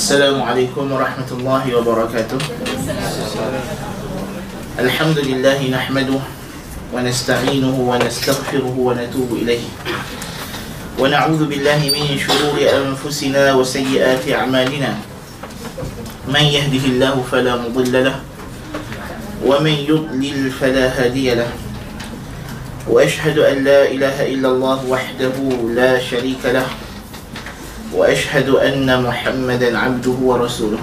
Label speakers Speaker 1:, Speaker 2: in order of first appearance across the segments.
Speaker 1: السلام عليكم ورحمة الله وبركاته. الحمد لله نحمده ونستعينه ونستغفره ونتوب إليه. ونعوذ بالله من شرور أنفسنا وسيئات أعمالنا. من يهده الله فلا مضل له ومن يضلل فلا هادي له. وأشهد أن لا إله إلا الله وحده لا شريك له. وأشهد أن محمدا عبده ورسوله.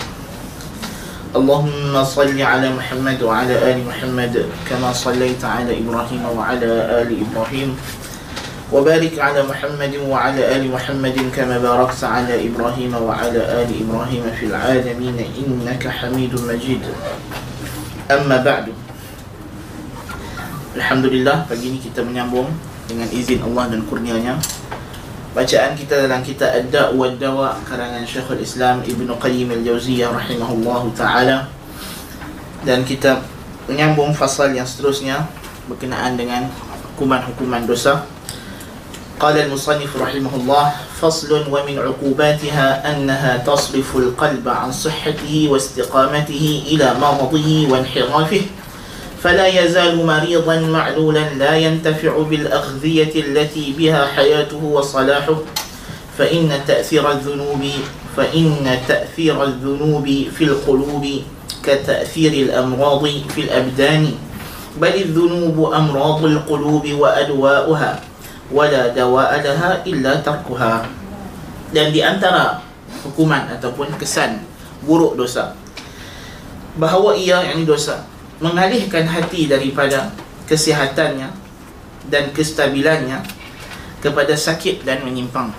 Speaker 1: اللهم صل على محمد وعلى آل محمد كما صليت على إبراهيم وعلى آل إبراهيم. وبارك على محمد وعلى آل محمد كما باركت على إبراهيم وعلى آل إبراهيم في العالمين إنك حميد مجيد. أما بعد. Alhamdulillah pagi ini kita menyambung dengan izin Allah dan kurnianya. Bacaan kita dalam kitab Ad-Da' wa Dawa karangan Syekhul Islam Ibn Qayyim Al-Jauziyah rahimahullah taala dan kita menyambung fasal yang seterusnya berkenaan dengan hukuman-hukuman dosa. Qala al-musannif rahimahullah faslun wa min 'uqubatiha annaha tasrifu al-qalba 'an sihhatihi wa istiqamatihi ila maradihi wa inhirafihi فلا يزال مريضا معلولا لا ينتفع بالأغذية التي بها حياته وصلاحه. فإن تأثير الذنوب فإن تأثير الذنوب في القلوب كتأثير الأمراض في الأبدان. بل الذنوب أمراض القلوب وأدواؤها ولا دواء لها إلا تركها. Dan di antara hukuman ataupun kesan buruk dosa. Bahawa ia yang dosa mengalihkan hati daripada kesihatannya dan kestabilannya kepada sakit dan menyimpang.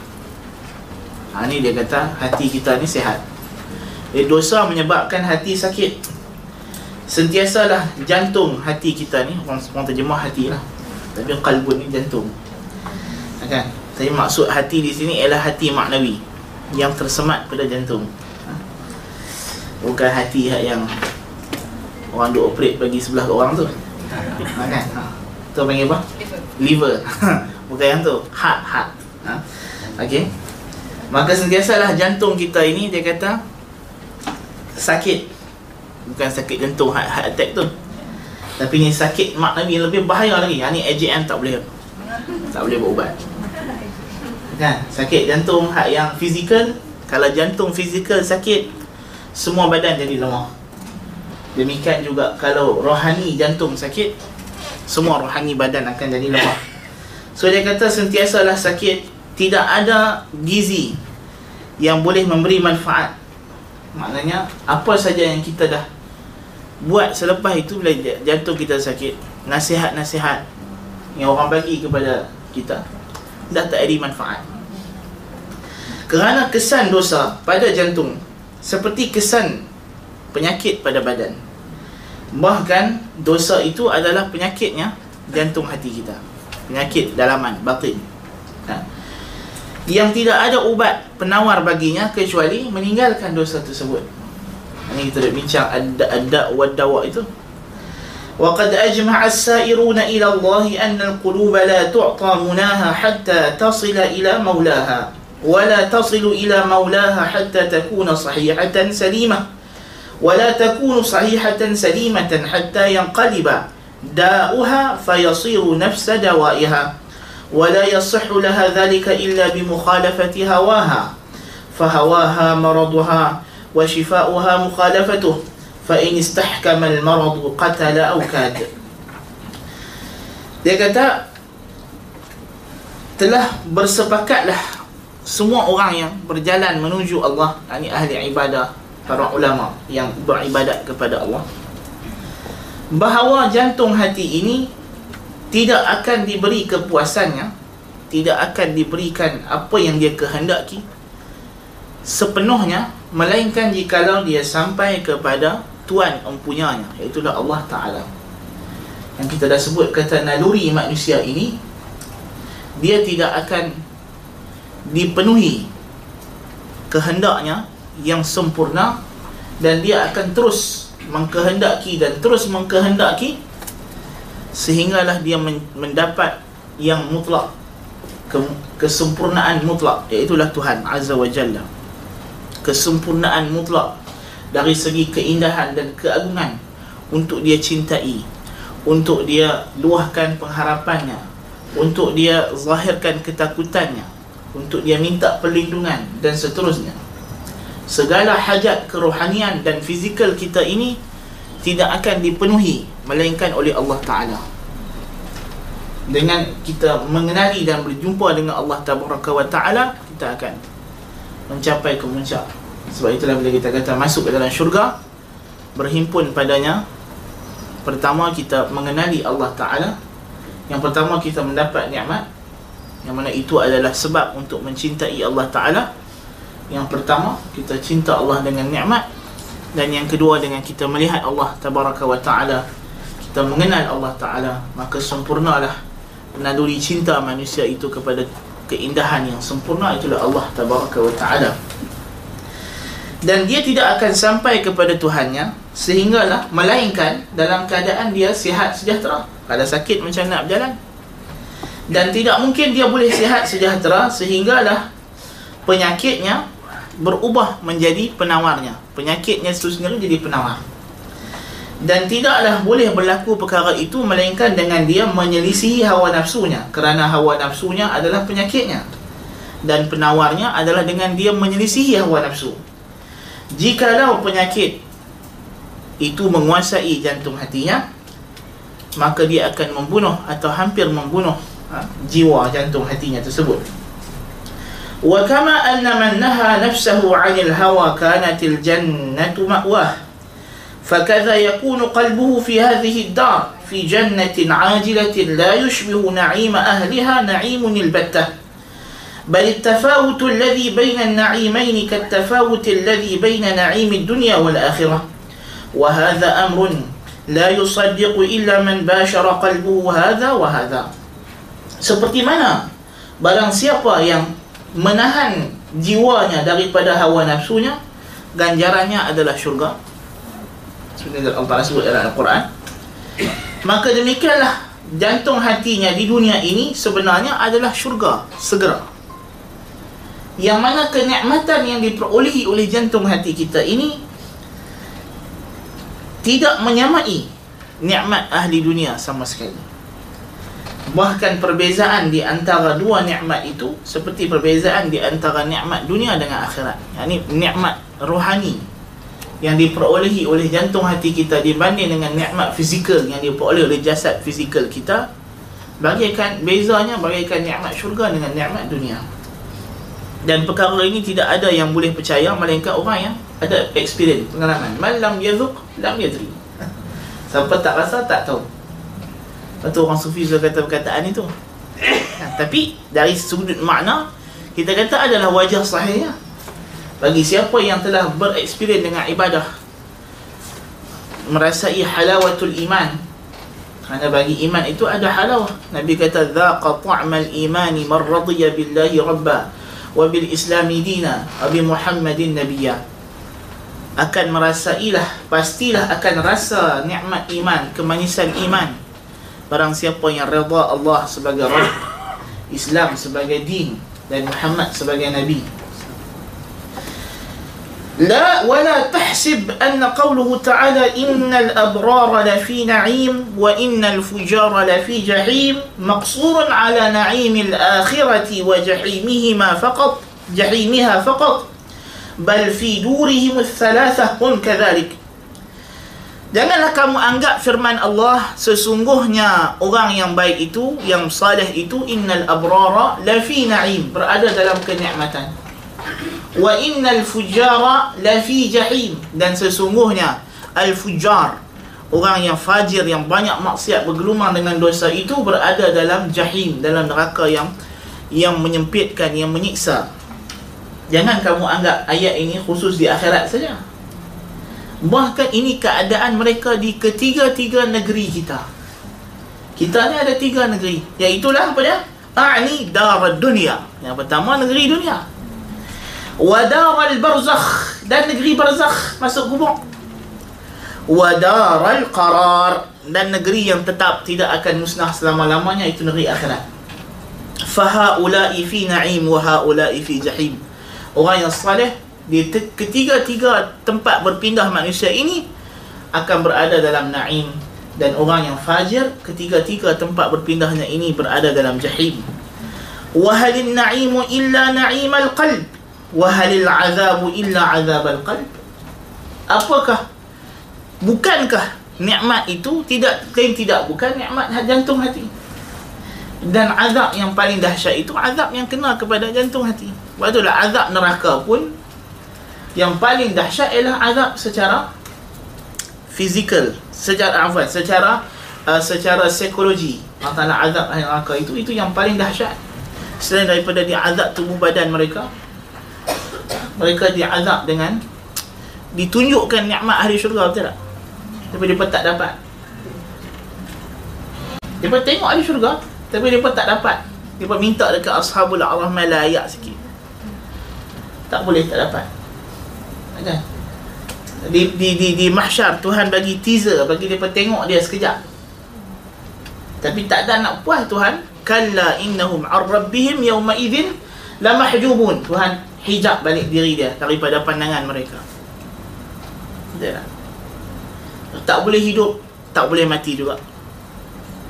Speaker 1: Ha, ini dia kata hati kita ni sihat. Eh, dosa menyebabkan hati sakit. Sentiasalah jantung hati kita ni, orang, orang terjemah hati lah. Tapi kalbun ni jantung. Ha, kan? Tapi maksud hati di sini ialah hati maknawi yang tersemat pada jantung. Ha? Bukan hati yang orang duk operate bagi sebelah orang tu. Ha, kan? Ha. tu panggil apa? liver. Bukan yang tu. Heart heart. Ha? ok maka sentiasalah jantung kita ini dia kata sakit. Bukan sakit jantung heart, heart attack tu. Tapi ni sakit maknawi yang lebih bahaya lagi. Ha, ni AJM tak boleh. Tak boleh berubat kan? Sakit jantung hak yang fizikal. Kalau jantung fizikal sakit semua badan jadi lemah Demikian juga kalau rohani jantung sakit Semua rohani badan akan jadi lemah. So dia kata sentiasalah sakit Tidak ada gizi Yang boleh memberi manfaat. Maknanya apa saja yang kita dah Buat selepas itu bila jantung kita sakit Nasihat-nasihat Yang orang bagi kepada kita Dah tak ada manfaat. Kerana kesan dosa pada jantung Seperti kesan penyakit pada badan Bahkan dosa itu adalah penyakitnya jantung hati kita. Penyakit dalaman, batin. Ha. Yang tidak ada ubat penawar baginya kecuali meninggalkan dosa tersebut. Ini kita dah bincang ada-ada wadawa itu. وقد أجمع السائرون إلى الله أن القلوب لا تعطى مناها حتى تصل إلى مولاها ولا تصل إلى مولاها حتى تكون صحيحة سليمة ولا تكون صحيحة سليمة حتى ينقلب داؤها فيصير نفس دوائها ولا يصح لها ذلك إلا بمخالفة هواها فهواها مرضها وشفاؤها مخالفته فإن استحكم المرض قتل أو كاد dia kata telah bersepakatlah semua orang yang berjalan menuju Allah ini ahli ibadah para ulama yang beribadat kepada Allah bahawa jantung hati ini tidak akan diberi kepuasannya tidak akan diberikan apa yang dia kehendaki sepenuhnya melainkan jikalau dia sampai kepada tuan empunyanya iaitu Allah Taala. Yang kita dah sebut kata naluri manusia ini dia tidak akan dipenuhi kehendaknya yang sempurna dan dia akan terus mengkehendaki dan terus mengkehendaki sehinggalah dia mendapat yang mutlak kesempurnaan mutlak iaitu Tuhan Azza wa Jalla. Kesempurnaan mutlak dari segi keindahan dan keagungan untuk dia cintai untuk dia luahkan pengharapannya untuk dia zahirkan ketakutannya untuk dia minta perlindungan dan seterusnya segala hajat kerohanian dan fizikal kita ini tidak akan dipenuhi melainkan oleh Allah Taala. Dengan kita mengenali dan berjumpa dengan Allah Tabaraka wa Taala kita akan mencapai ke puncak sebab itulah bila kita kata masuk ke dalam syurga berhimpun padanya pertama kita mengenali Allah Taala. Yang pertama kita mendapat nikmat yang mana itu adalah sebab untuk mencintai Allah Taala yang pertama kita cinta Allah dengan nikmat. Dan yang kedua dengan kita melihat Allah tabaraka wa taala kita mengenal Allah taala maka sempurnalah naluri cinta manusia itu kepada keindahan yang sempurna itulah Allah tabaraka wa taala. Dan dia tidak akan sampai kepada Tuhannya sehinggalah melainkan dalam keadaan dia sihat sejahtera. Kalau sakit macam nak berjalan. Dan tidak mungkin dia boleh sihat sejahtera sehinggalah penyakitnya berubah menjadi penawarnya. Penyakitnya itu sendiri jadi penawar. Dan tidaklah boleh berlaku perkara itu melainkan dengan dia menyelisihi hawa nafsunya. Kerana hawa nafsunya adalah penyakitnya. Dan penawarnya adalah dengan dia menyelisihi hawa nafsu. Jikalau penyakit itu menguasai jantung hatinya maka dia akan membunuh atau hampir membunuh ha, jiwa jantung hatinya tersebut وكما أن من نهى نفسه عن الهوى كانت الجنة مأواه. فكذا يكون قلبه في هذه الدار في جنة عاجلة لا يشبه نعيم أهلها نعيم البتة. بل التفاوت الذي بين النعيمين كالتفاوت الذي بين نعيم الدنيا والآخرة. وهذا أمر لا يصدق إلا من باشر قلبه هذا وهذا. seperti mana barang siapa yang menahan jiwanya daripada hawa nafsunya ganjarannya adalah syurga. Seperti Allah Ta'ala sebut dalam Al-Quran. Maka demikianlah jantung hatinya di dunia ini sebenarnya adalah syurga segera. Yang mana kenikmatan yang diperolehi oleh jantung hati kita ini tidak menyamai nikmat ahli dunia sama sekali Bahkan perbezaan di antara dua nikmat itu seperti perbezaan di antara nikmat dunia dengan akhirat. Ini nikmat rohani yang diperolehi oleh jantung hati kita dibanding dengan nikmat fizikal yang diperoleh oleh jasad fizikal kita bagaikan bezanya bagaikan nikmat syurga dengan nikmat dunia. Dan perkara ini tidak ada yang boleh percaya melainkan orang yang ada experience, pengalaman. Malam yazuk, lam yadri. Siapa tak rasa tak tahu. Tu orang sufi sudah kata perkataan itu. Tapi dari sudut makna Kita kata adalah wajah sahihnya Bagi siapa yang telah bereksperience dengan ibadah Merasai halawatul iman Kerana bagi iman itu ada halawah. Nabi kata Zaqa ta'mal imani man radiyya billahi rabba Wa bil islami dina Wa muhammadin nabiyya. Akan merasailah pastilah akan rasa nikmat iman kemanisan iman Barang siapa yang reda Allah sebagai Rabb Islam sebagai din Dan Muhammad sebagai Nabi. لا ولا تحسب أن قوله تعالى إن الأبرار لفي نعيم وإن الفجار لفي جحيم مقصور على نعيم الآخرة وجحيمهما فقط جحيمها فقط بل في دورهم الثلاثة هم كذلك Janganlah kamu anggap firman Allah sesungguhnya orang yang baik itu, yang salih itu innal abrara lafi na'im, berada dalam kenikmatan. Wa innal fujara lafi jahim dan sesungguhnya al fujar orang yang fajir yang banyak maksiat bergelumang dengan dosa itu berada dalam jahim, dalam neraka yang yang menyempitkan, yang menyiksa. Jangan kamu anggap ayat ini khusus di akhirat saja. Bahkan ini keadaan mereka di ketiga-tiga negeri kita. Kita ni ada tiga negeri. Iaitulah apa dia? A'ni darad dunia. Yang pertama negeri dunia. Wa daral barzakh. Dan negeri barzakh masuk kubur. Wa daral qarar. Dan negeri yang tetap tidak akan musnah selama-lamanya itu negeri akhirat. Faha'ula'i fi na'im wa ha'ula'i fi jahim. Orang yang salih di ketiga-tiga tempat berpindah manusia ini akan berada dalam na'im. Dan orang yang fajir ketiga-tiga tempat berpindahnya ini berada dalam jahim. Wa halin na'imu illa na'imal qalb. Wa halil azabu illa azabal qalb. Apakah bukankah nikmat itu tidak lain tidak bukan nikmat jantung hati? Dan azab yang paling dahsyat itu azab yang kena kepada jantung hati. Sebab itulah azab neraka pun yang paling dahsyat ialah azab secara fizikal secara apa secara uh, secara psikologi. Antara azab ahli neraka. Itu itu yang paling dahsyat. Selain daripada diazab tubuh badan mereka mereka diazab dengan ditunjukkan nikmat ahli syurga betul tak? Tapi mereka tak dapat. Mereka tengok ahli syurga tapi mereka tak dapat. Mereka minta dekat ashabul arahmah layak sikit. Tak boleh tak dapat kan di di di di mahsyar Tuhan bagi teaser bagi depa tengok dia sekejap. Tapi tak ada nak puas Tuhan. Kalla innahum ar rabbihim yawma idzin la mahjubun Tuhan hijab balik diri dia daripada pandangan mereka. Dia tak? Boleh hidup tak boleh mati juga.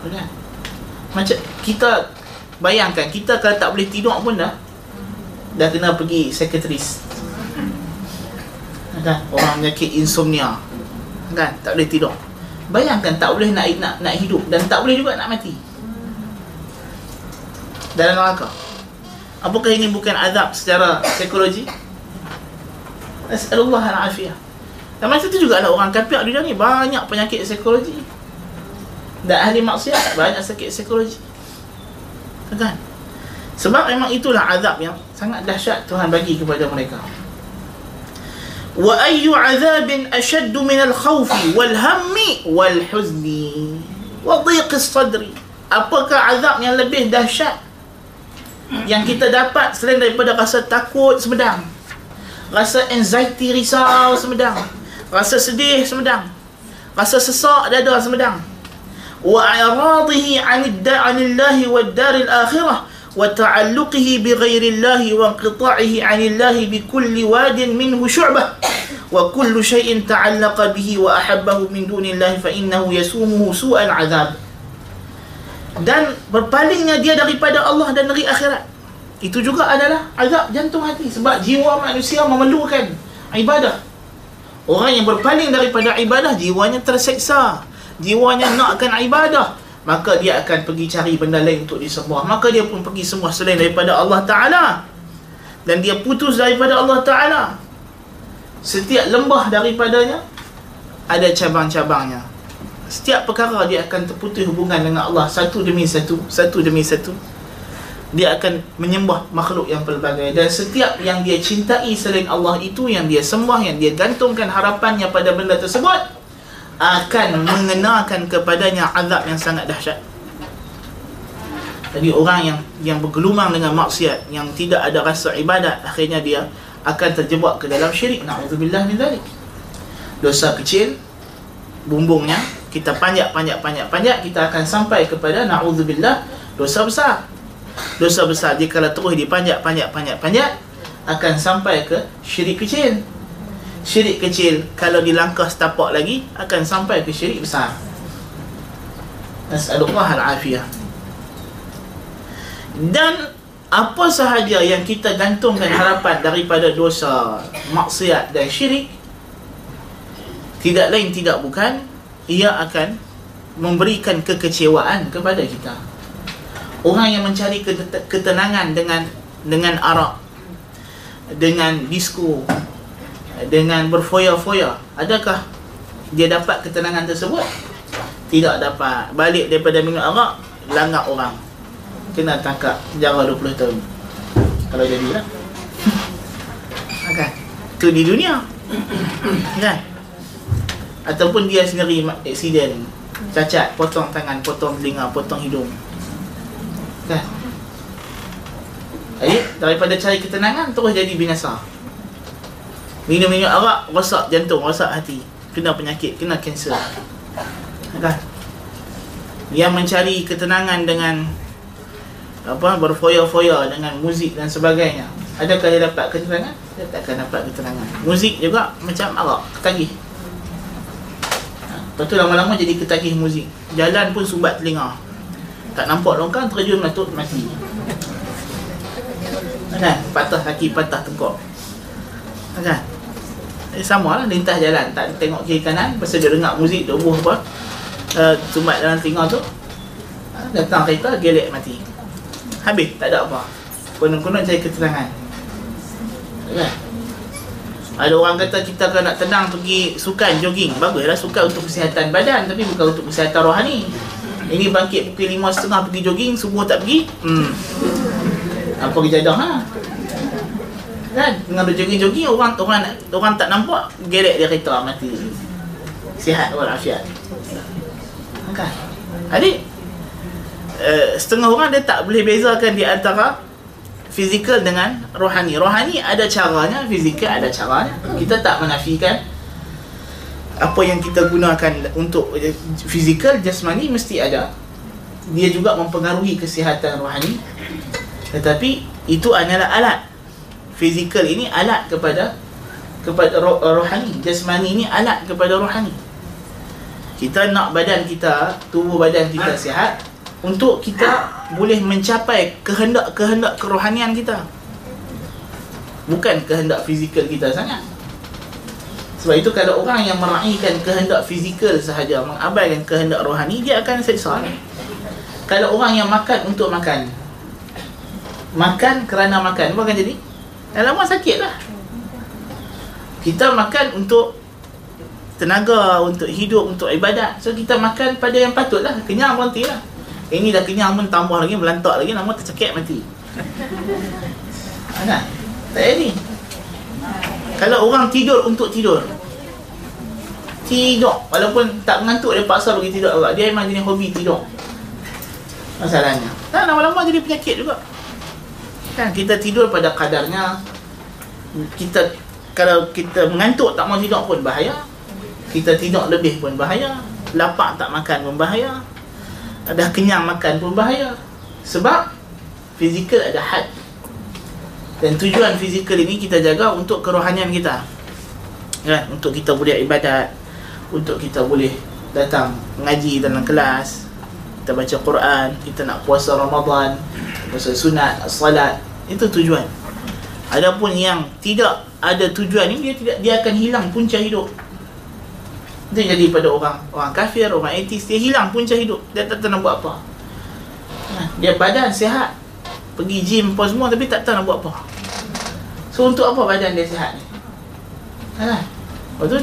Speaker 1: Kan macam kita bayangkan kita kalau tak boleh tidur pun dah dah kena pergi sekretaris kan? Orang penyakit insomnia. Kan? Tak boleh tidur. Bayangkan tak boleh nak nak nak hidup dan tak boleh juga nak mati. Dalam neraka. Apakah ini bukan azab secara psikologi? Nasallallahu al-afiyah. Dan macam tu juga lah orang kafir dunia ni banyak penyakit psikologi. Dan ahli maksiat banyak sakit psikologi. Kan? Sebab memang itulah azab yang sangat dahsyat Tuhan bagi kepada mereka al-khawfi wal hammi wal huzni. Wa dhiqis sadri. Apakah azab yang lebih dahsyat Yang kita dapat selain daripada rasa takut semedang? Rasa anxiety risau semedang. Rasa sedih semedang. Rasa sesak dada semedang. Wa'aradihi anil da'anillahi wa daril akhirah. وتعلقه بغير الله وانقطاعه عن الله بكل واد منه شعبة وكل شيء تعلق به وأحبه من دون الله فإنه يسومه سوء العذاب dan berpalingnya dia daripada Allah dan negeri akhirat itu juga adalah azab jantung hati sebab jiwa manusia memerlukan ibadah orang yang berpaling daripada ibadah jiwanya terseksa jiwanya nakkan ibadah maka dia akan pergi cari benda lain untuk disembah. Maka dia pun pergi sembah selain daripada Allah Ta'ala. Dan dia putus daripada Allah Ta'ala. Setiap lembah daripadanya ada cabang-cabangnya. Setiap perkara dia akan terputus hubungan dengan Allah satu demi satu satu demi satu. Dia akan menyembah makhluk yang pelbagai. Dan setiap yang dia cintai selain Allah itu yang dia sembah yang dia gantungkan harapannya pada benda tersebut akan mengenakan kepadanya azab yang sangat dahsyat. Jadi orang yang yang bergelumang dengan maksiat yang tidak ada rasa ibadat akhirnya dia akan terjebak ke dalam syirik. Naudzubillah min zalik dosa kecil bumbungnya kita panjat panjat panjat panjat kita akan sampai kepada naudzubillah dosa besar. Dosa besar dia kalau terus dipanjat panjat panjat panjat akan sampai ke syirik kecil syirik kecil kalau dilangkah setapak lagi akan sampai ke syirik besar. Nas'alullah al-afiyah. Dan apa sahaja yang kita gantungkan harapan daripada dosa maksiat dan syirik tidak lain tidak bukan ia akan memberikan kekecewaan kepada kita. Orang yang mencari ketenangan dengan dengan arak dengan disko dengan berfoya-foya adakah dia dapat ketenangan tersebut? Tidak dapat. Balik daripada minum arak langgar orang. Kena tangkap penjara 20 tahun. Kalau jadilah kan? Tu di dunia. Kan? Ataupun dia sendiri aksiden cacat potong tangan potong telinga potong hidung. Kan? Jadi daripada cari ketenangan terus jadi binasa minum-minum arak rosak jantung rosak hati. Kena penyakit kena kanser kan? Yang mencari ketenangan dengan apa berfoya-foya dengan muzik dan sebagainya. Adakah dia dapat keterangan? Dia takkan dapat keterangan Muzik juga macam arak, ketagih. Ha, Lepas tu lama-lama jadi ketagih muzik. Jalan pun sumbat telinga. Tak nampak longkang, terjun matut, mati. Kan? Patah kaki, patah tengkok. Kan? Eh, sama lah, lintas jalan. Tak tengok kiri kanan, pasal dia dengar muzik, dia buh apa. Uh, Sumbat dalam telinga tu ha, Datang kereta, gelek mati. Habis, tak ada apa. Konon-konon cari keterangan kan? Ada orang kata kita kalau nak tenang pergi sukan jogging. Baguslah sukan untuk kesihatan badan Tapi bukan untuk kesihatan rohani. Ini bangkit pukul lima setengah pergi jogging Subuh tak pergi hmm. Apa kejadah ha? Kan? Dengan jogging-jogging orang, orang orang tak nampak Gerek dia kereta mati Sihat walafiat Kan? Adik uh, Setengah orang dia tak boleh bezakan di antara fizikal dengan rohani. Rohani ada caranya, fizikal ada caranya. Kita tak menafikan apa yang kita gunakan untuk fizikal jasmani mesti ada. Dia juga mempengaruhi kesihatan rohani. Tetapi itu adalah alat. Fizikal ini alat kepada kepada roh, rohani. Jasmani ini alat kepada rohani. Kita nak badan kita, tubuh badan kita sihat, untuk kita boleh mencapai kehendak-kehendak kerohanian kita bukan kehendak fizikal kita sangat sebab itu kalau orang yang meraihkan kehendak fizikal sahaja mengabaikan kehendak rohani dia akan seksa kalau orang yang makan untuk makan makan kerana makan apa akan jadi lama sakit lah. Kita makan untuk tenaga untuk hidup untuk ibadat. So kita makan pada yang patut lah. Kenyang berhenti lah. Ini dah kenyang pun tambah lagi Melantak lagi Nama tercekik mati. Kan Tak jadi. Kalau orang tidur untuk tidur. Tidur. Walaupun tak mengantuk Dia paksa pergi tidur. Dia memang jenis hobi tidur. Masalahnya. Tak lama-lama jadi penyakit juga Kan? Kita tidur pada kadarnya. Kita Kalau kita mengantuk tak mau tidur pun bahaya. Kita tidur lebih pun bahaya. Lapak tak makan pun bahaya. Dah kenyang makan pun bahaya. Sebab fizikal ada had. Dan tujuan fizikal ini kita jaga untuk kerohanian kita. Kan untuk kita boleh ibadat. Untuk kita boleh datang mengaji dalam kelas. Kita baca Quran kita nak puasa Ramadan puasa sunat salat itu tujuan. Adapun yang tidak ada tujuan ini dia tidak dia akan hilang punca hidup. Dia jadi pada orang orang kafir, orang etis Dia hilang punca hidup. Dia tak tahu nak buat apa. Ha, Dia badan sihat. Pergi gym apa semua Tapi tak tahu nak buat apa. So untuk apa badan dia sihat ni? Ha, Lepas tu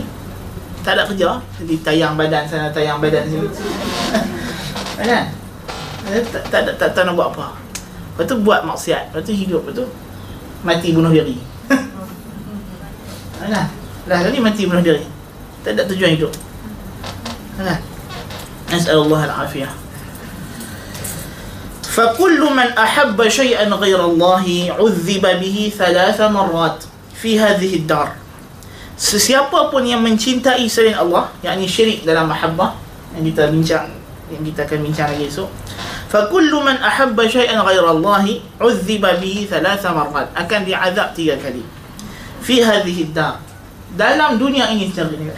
Speaker 1: Tak ada kerja. Jadi tayang badan sana Tayang badan sini. Kan? Tak, tak, tak, tak tahu nak buat apa Lepas tu buat maksiat Lepas tu hidup Lepas tu Mati bunuh diri Kan Dah kali mati bunuh diri tak ada tujuan hidup kan nasallallahu alafiyah فكل من أحب شيئا غير الله عذب به ثلاث مرات في هذه الدار Sesiapa pun yang mencintai selain Allah yakni syirik dalam mahabbah yang kita bincang yang kita akan bincang lagi esok فكل من أحب شيئا غير الله عذب به ثلاث مرات akan diazab tiga kali في هذه الدار dalam dunia ini sendiri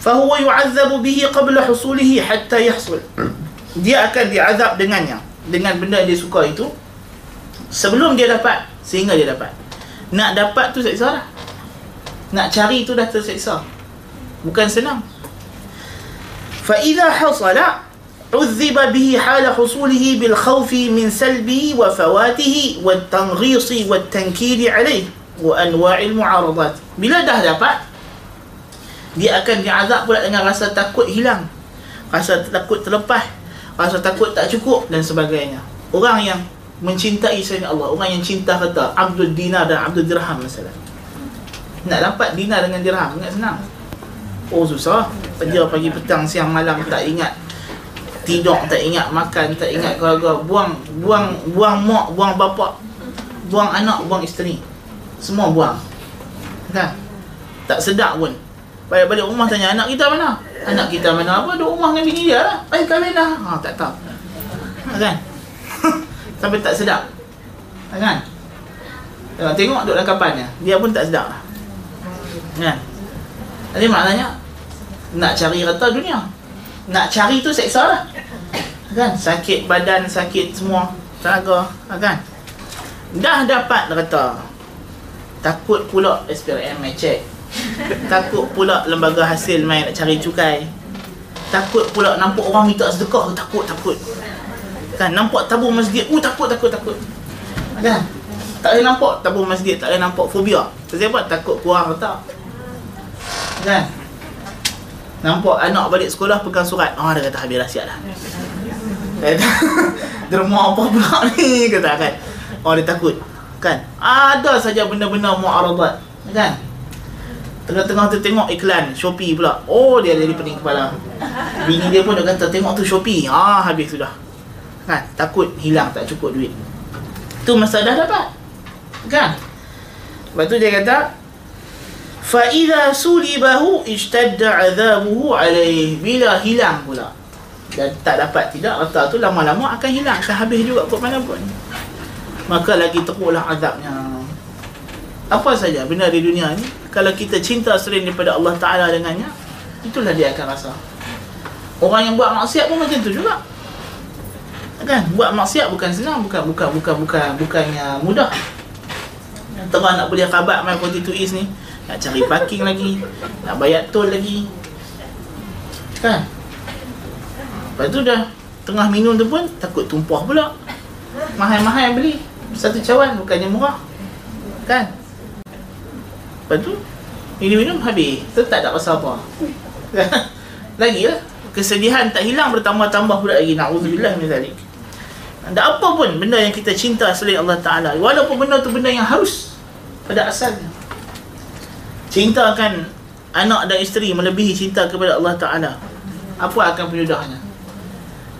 Speaker 1: فهو يعذب به قبل حصوله حتى يحصل dia akan diazab dengannya dengan benda yang dia suka itu sebelum dia dapat sehingga dia dapat nak dapat tu seksa lah nak cari tu dah terseksa bukan senang فإذا حصل عذب به حال حصوله بالخوف من سلبه وفواته والتنغيص والتنكيل عليه وأنواع المعارضات bila dah dapat dia akan diazab pula dengan rasa takut hilang rasa takut terlepas rasa takut tak cukup dan sebagainya orang yang mencintai selain Allah orang yang cinta kata Abdul Dinar dan Abdul Dirham masalah nak dapat dinar dengan dirham ingat senang oh susah kerja pagi petang siang malam tak ingat tidur tak ingat makan tak ingat keluarga buang buang buang mak buang bapa buang anak buang isteri semua buang kan tak sedap pun Balik-balik rumah tanya anak kita mana? Anak kita mana apa? Duduk rumah dengan bini dia lah. Eh kahwin dah. Ha, tak tahu. Kan? Sampai tak sedap. Kan? Tengok, tengok duduk dalam kapalnya Dia pun tak sedar lah Kan Jadi maknanya Nak cari rata dunia Nak cari tu seksa lah. Kan? Sakit badan Sakit semua. Tenaga Kan? Dah dapat rata Takut pula SPRM mai check. Takut pula lembaga hasil main nak cari cukai. Takut pula nampak orang minta sedekah Takut, takut. Kan, nampak tabung masjid Uh, takut, takut, takut. Kan? Tak boleh nampak tabung masjid, tak boleh nampak fobia. Sebab? Takut kurang tak? Kan? Nampak anak balik sekolah pegang surat. Oh, dia kata habis rahsia dah. Derma apa pula ni? Kata kan. Oh, dia takut. Kan? Ada saja benda-benda mu'aradat. Kan? Tengah-tengah tu tengok iklan Shopee pula. Oh, dia jadi pening kepala. Bini dia pun kata, tengok tu Shopee. Ah, habis sudah. Kan? Takut hilang tak cukup duit. Tu masa dah dapat. Kan? Lepas tu dia kata idza sulibahu ishtadda adhabuhu alaihi bila hilang pula. Dan tak dapat tidak harta tu lama-lama akan hilang. Akan habis juga kot mana pun maka lagi teruklah azabnya. Apa saja benda di dunia ni kalau kita cinta sering daripada Allah Taala dengannya itulah dia akan rasa. Orang yang buat maksiat pun macam tu juga. Kan? Buat maksiat bukan senang bukan bukan bukan bukan bukannya mudah. Tengah nak beli khabar main 42 East ni nak cari parking lagi. Nak bayar tol lagi. Kan? Lepas tu dah tengah minum tu pun takut tumpah pula. Mahal-mahal yang beli. Satu cawan bukannya murah. Kan? Lepas tu minum-minum habis. Tu tak ada rasa apa. Lagi lah kesedihan tak hilang bertambah-tambah pula lagi. Na'udzubillah min zalik. Ada apa pun benda yang kita cinta selain Allah Ta'ala. Walaupun benda tu benda yang harus pada asalnya cinta akan anak dan isteri melebihi cinta kepada Allah Ta'ala. Apa akan penyudahnya?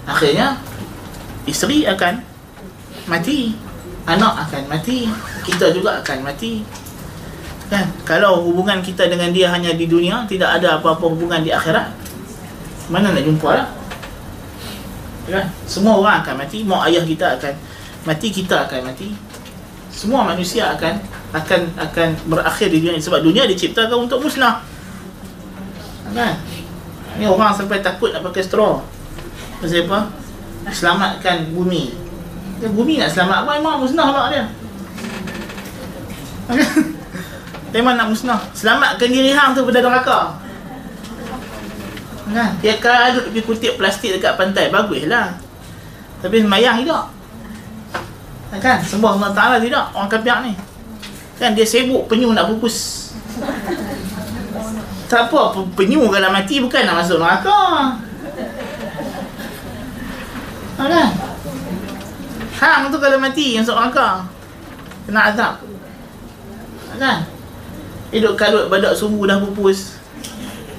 Speaker 1: Akhirnya isteri akan mati. Anak akan mati. Kita juga akan mati. Kan? Kalau hubungan kita dengan dia hanya di dunia tidak ada apa-apa hubungan di akhirat mana nak jumpa lah kan? Semua orang akan mati. Mak ayah kita akan mati kita akan mati. Semua manusia akan akan akan berakhir di dunia ini. Sebab dunia diciptakan untuk musnah. Kan? Ni orang sampai takut nak pakai straw. Pasal apa? Selamatkan bumi. Ya, bumi nak selamat apa? Memang musnah lah dia. Memang nak musnah. Selamatkan diri hang tu pada neraka. Kan? Dia kalau pergi kutip plastik dekat pantai. Baguslah tapi semayang tidak. Kan? Sembah Allah Ta'ala tidak. Orang kapiak ni kan dia sibuk penyu nak pupus tak apa penyu kalau mati bukan nak masuk neraka. Kan hang tu kalau mati yang masuk neraka. Kena azab. Kan hidup kalut badak sumbu dah pupus.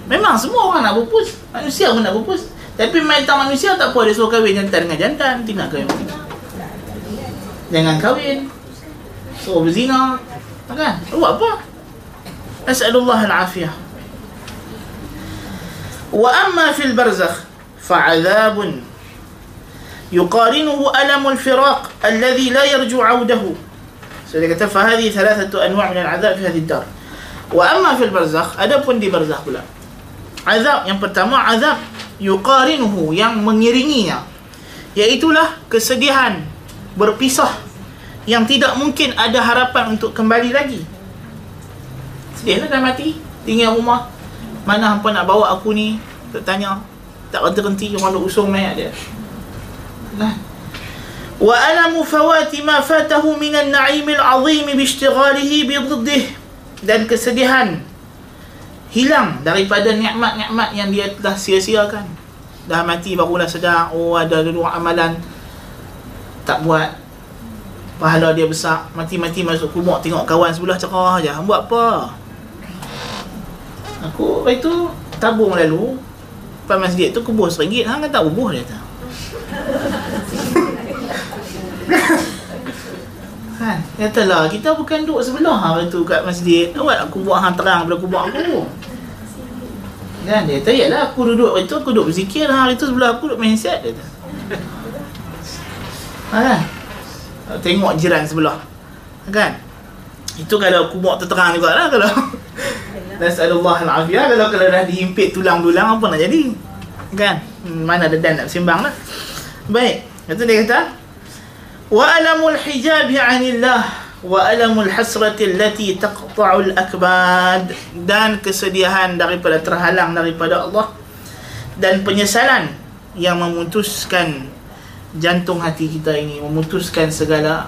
Speaker 1: Memang semua orang nak pupus. Manusia pun nak pupus. Tapi main tak manusia tak apa dia suruh kahwin jantan dengan jantan. Tidak kahwin. Jangan kahwin. So berzina kan? Buat apa? As'alullah al-afiyah wa amma fil barzakh fa'adhabun yuqarinuhu alamul firaq alladhi la yarju 'audahu so dia kata fa hadhihi thalathatu anwa' min al-'adhab fi hadhihi ad-dar. Wa amma fil barzakh adapun di barzakh pula. Azab yang pertama azab yuqarinuhu yang mengiringinya. Iaitulah kesedihan berpisah yang tidak mungkin ada harapan untuk kembali lagi. Sedihlah dah mati tinggal rumah. Mana hampa nak bawa aku ni? Tak tanya. Tak berhenti orang nak usung mayat dia nah wa alamu fawati ma fatahu min an-na'im al-'azim bi ishtighalihi bi dhiddih dan kesedihan hilang daripada nikmat-nikmat yang dia telah sia-siakan. Dah mati barulah sedar oh ada dua amalan tak buat pahala dia besar. Mati-mati masuk kubur tengok kawan sebelah cerah aja buat apa. Aku itu tabung lalu pada masjid tu kubur seringgit hang kata bubuh dia kata kan? Katalah kita bukan duduk sebelah hang tu kat masjid. Awak kubur hang terang pada kubur aku. Kan? Dia kata yalah aku duduk itu aku duduk berzikir hari tu sebelah aku duduk main siat dia kata. Ha? Tengok jiran sebelah. Kan? Itu kalau kubur terterang juga lah kalau Nas'alullah al-afiyah Kalau kalau dah dihimpit tulang-tulang apa nak jadi? Kan? Hmm, Mana ada dan nak sembang lah. Baik. Itu dia kata Wa alamul hijabi anillah Wa alamul hasrati allati taqta'ul akbad. Dan kesedihan daripada terhalang daripada Allah Dan penyesalan Yang memutuskan Jantung hati kita ini Memutuskan segala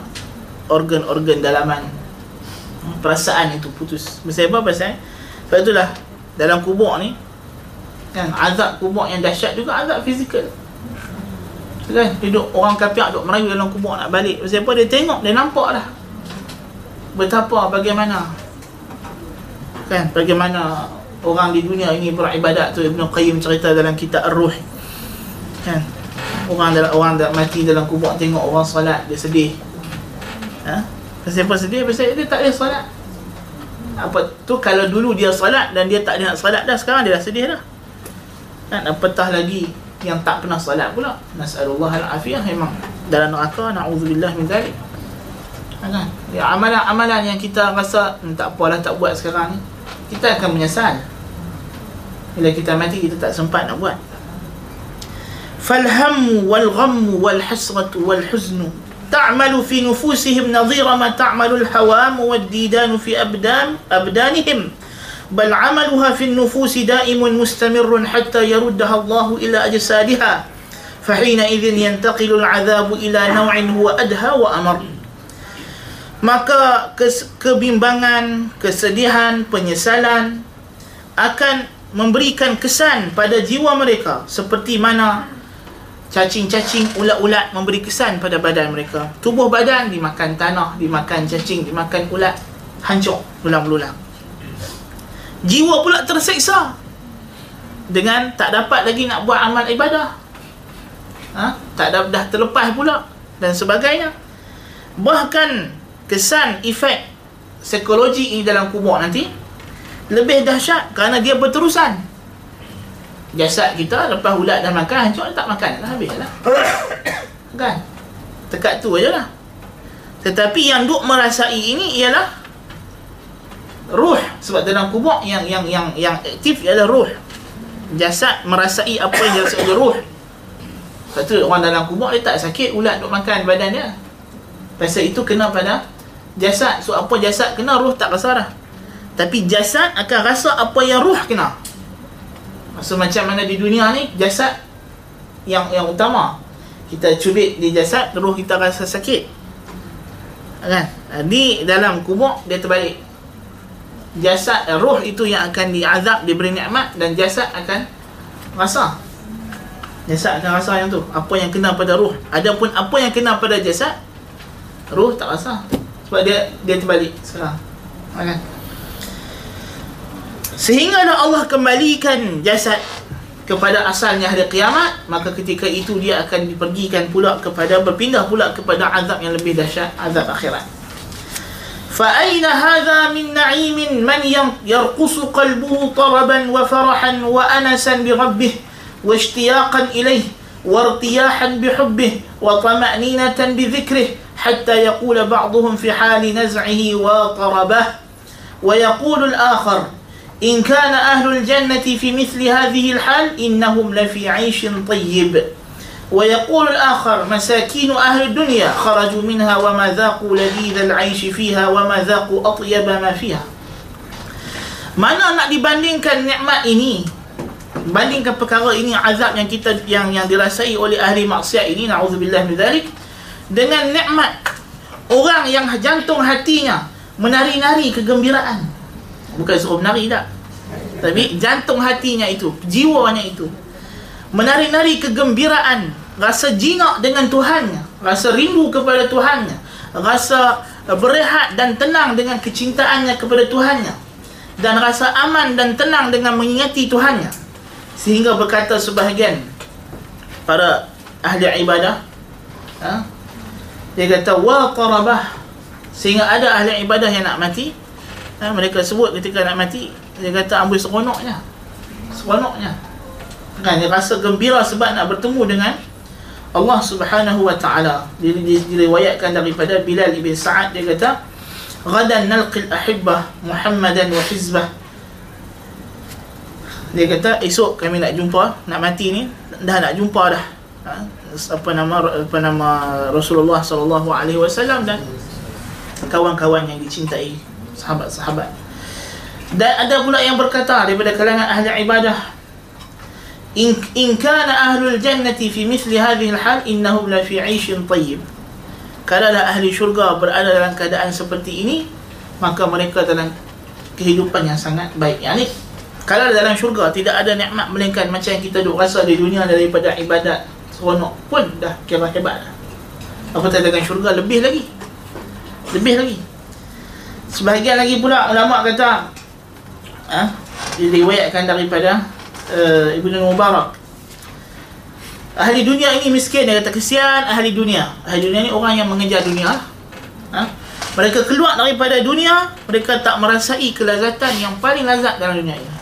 Speaker 1: Organ-organ dalaman. Perasaan itu putus. Pasal apa? Pasal Sebab itulah Dalam kubur ni kan azab kubur yang dahsyat juga azab fizikal. Kan hidup orang kafir duk merayu dalam kubur nak balik. Pasal apa dia tengok dia nampak dah betapa bagaimana kan bagaimana orang di dunia ini beribadat tu. Ibn Qayyim cerita dalam kitab Ar-Ruh kan orang dalam orang dah mati dalam kubur tengok orang solat dia sedih. Ha? Pasal apa sedih? Pasal dia tak ada solat. Apa tu? Kalau dulu dia solat dan dia tak nak solat dah sekarang dia dah sedih dah. Kan apatah lagi yang tak pernah salat pula. Nasallallahu alafiyah memang. Dalam neraka naudzubillah min zalik. Kan? Ya amalan-amalan yang kita rasa hmm, tak apalah tak buat sekarang ni kita akan menyesal. Bila kita mati kita tak sempat nak buat فالهم والغم والحسرة والحزن تعمل في نفوسهم نظير ما تعمل الحوام والديدان في أبدان أبدانهم بل عملها في النفوس دائم مستمر حتى يردها الله إلى أجسادها فحينئذ ينتقل العذاب إلى نوع هو أدهى وأمر maka kes- kebimbangan, kesedihan, penyesalan akan memberikan kesan pada jiwa mereka seperti mana cacing-cacing ulat-ulat memberi kesan pada badan mereka. Tubuh badan dimakan tanah, dimakan cacing, dimakan ulat, hancur berulang-ulang jiwa pula terseksa dengan tak dapat lagi nak buat amal ibadah ha? tak dah, dah terlepas pula dan sebagainya bahkan kesan efek psikologi ini dalam kubur nanti lebih dahsyat kerana dia berterusan jasad kita lepas ulat dah makan hancur tak makan. Dah habis lah. Kan? Tekat tu aja lah. Tetapi yang duk merasai ini ialah ruh. Sebab dalam kubur yang yang yang yang aktif ialah ruh. Jasad merasai apa yang dirasa oleh ruh. Sebab tu orang dalam kubur dia tak sakit ulat duk makan badan dia. Pasal itu kena pada jasad. So apa jasad kena ruh tak rasa dah tapi jasad akan rasa apa yang ruh kena so macam mana di dunia ni jasad yang yang utama. Kita cubit di jasad ruh kita rasa sakit. Kan? Di dalam kubur dia terbalik. Jasad roh itu yang akan diazab diberi nikmat dan jasad akan rasa. Jasad akan rasa yang tu. Apa yang kena pada roh adapun apa yang kena pada jasad roh tak rasa. Sebab dia dia terbalik sekarang. Kan Sehinggalah Allah kembalikan jasad kepada asalnya hari kiamat maka ketika itu dia akan dipergikan pula kepada berpindah pula kepada azab yang lebih dahsyat azab akhirat. Fa aina hadha min naimin man yarqusu qalbuhu taraban wa farahan wa anasan bi rabbih wa ishtiyaqan ilayhi wa irtiyahan bi hubbihi wa tama'ninatan bi dhikrihi hatta yaqula ba'dhuhum fi hali naz'ihi wa tarabah wa yaqulu al-akhar إن كان أهل الجنة في مثل هذه الحال إنهم لفي عيش طيب ويقول الآخر مساكين أهل الدنيا خرجوا منها وما ذاقوا لذيذ العيش فيها وما ذاقوا أطيب ما فيها mana nak dibandingkan nikmat ini bandingkan perkara ini azab yang kita yang yang dirasai oleh ahli maksiat ini naudzubillah min zalik dengan nikmat orang yang jantung hatinya menari-nari kegembiraan bukan suruh menari tak? Tapi jantung hatinya itu jiwanya itu. Menari-nari kegembiraan rasa jinak dengan Tuhannya rasa rindu kepada Tuhannya rasa berehat dan tenang dengan kecintaannya kepada Tuhannya dan rasa aman dan tenang dengan mengingati Tuhannya. Sehingga berkata sebahagian para ahli ibadah ha? dia kata wa qarabah. Sehingga ada ahli ibadah yang nak mati ha? mereka sebut ketika nak mati dia kata ambil seronoknya seronoknya kan dia rasa gembira sebab nak bertemu dengan Allah Subhanahu wa taala diriwayatkan daripada Bilal ibn Sa'ad dia kata Ghadan nalqil ahibbah Muhammadan wa hizbah Dia kata esok kami nak jumpa Nak mati ni Dah nak jumpa dah ha? Apa nama apa nama Rasulullah sallallahu alaihi wasallam dan kawan-kawan yang dicintai sahabat-sahabat. Dan ada pula yang berkata daripada kalangan ahli ibadah in in kana ahlul jannati fi mithli hadhihi al-hal innahum la fi 'aishin tayyib. Kalaulah ahli syurga berada dalam keadaan seperti ini, maka mereka dalam kehidupan yang sangat baik. Yang ni kalau dalam syurga tidak ada nikmat melainkan macam yang kita duk rasa di dunia daripada ibadat seronok pun dah kira hebat dah. Apatah dengan syurga lebih lagi. Lebih lagi. Sebahagian lagi pula ulama kata ha, diriwayatkan daripada uh, Ibnu Mubarak. Ahli dunia ini miskin Dia kata kesian ahli dunia. Ahli dunia ni orang yang mengejar dunia ha? Mereka keluar daripada dunia Mereka tak merasai kelazatan Yang paling lazat dalam dunia ini.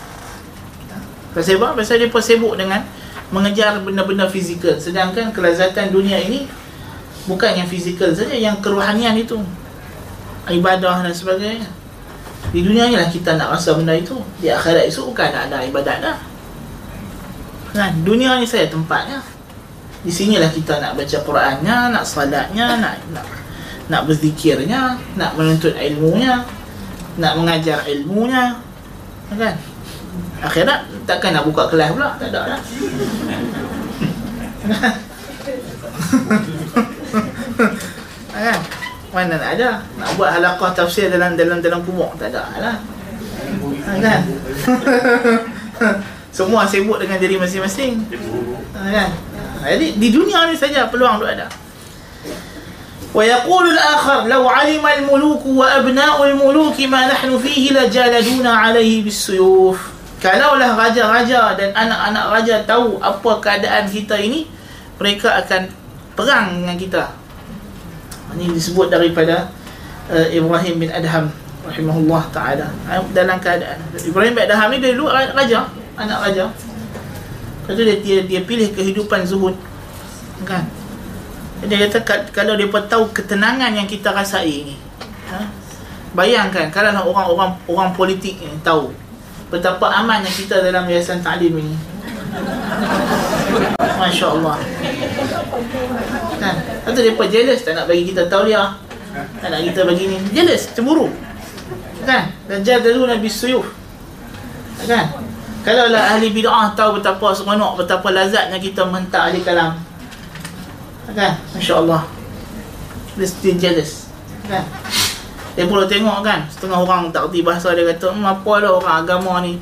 Speaker 1: Pasal apa? Pasal dia pun sibuk dengan Mengejar benda-benda fizikal. Sedangkan kelazatan dunia ini Bukan yang fizikal saja Yang kerohanian itu Ibadah dan sebagainya Di dunia ni lah kita nak rasa benda itu Di akhirat itu bukan ada ibadat dah Kan? Dunia ni saya tempatnya di sinilah kita nak baca Qurannya, nak salatnya, nak nak nak berzikirnya, nak menuntut ilmunya, nak mengajar ilmunya. Kan? Akhirat takkan nak buka kelas pula, tak ada lah. kan? Mana nak ada? Nak buat halaqah tafsir dalam dalam dalam kubur, tak ada lah. Kan? Semua sibuk dengan diri masing-masing. Kan? Jadi di dunia ni saja peluang tu ada. Law 'alima al-muluk wa abna'u al-muluk ma nahnu fihi la jaladuna 'alayhi bis-suyuf. Kalaulah raja-raja dan anak-anak raja tahu apa keadaan kita ini, mereka akan perang dengan kita. Ini disebut daripada uh, Ibrahim bin Adham rahimahullah taala. Dalam keadaan. Ibrahim bin Adham ni dia dulu raja, anak raja. Tu dia, dia, dia pilih kehidupan zuhud. Kan? Dia kata kalau dia tahu ketenangan yang kita rasai ni ha? Bayangkan kalau orang-orang orang politik ni tahu Betapa aman yang kita dalam yayasan ta'lim ini Masya Allah Kan Lepas dia jealous tak nak bagi kita tahu dia Tak nak kita bagi ni Jealous, cemburu Kan Dan jadalu Nabi Suyuf Kan kalau lah ahli bid'ah tahu betapa seronok, betapa lazatnya kita menghentak ahli kalam. Kan? Masya Allah. Dia still jealous. Kan? Dia pula tengok kan, setengah orang tak kerti bahasa dia kata, hmm, apa lah orang agama ni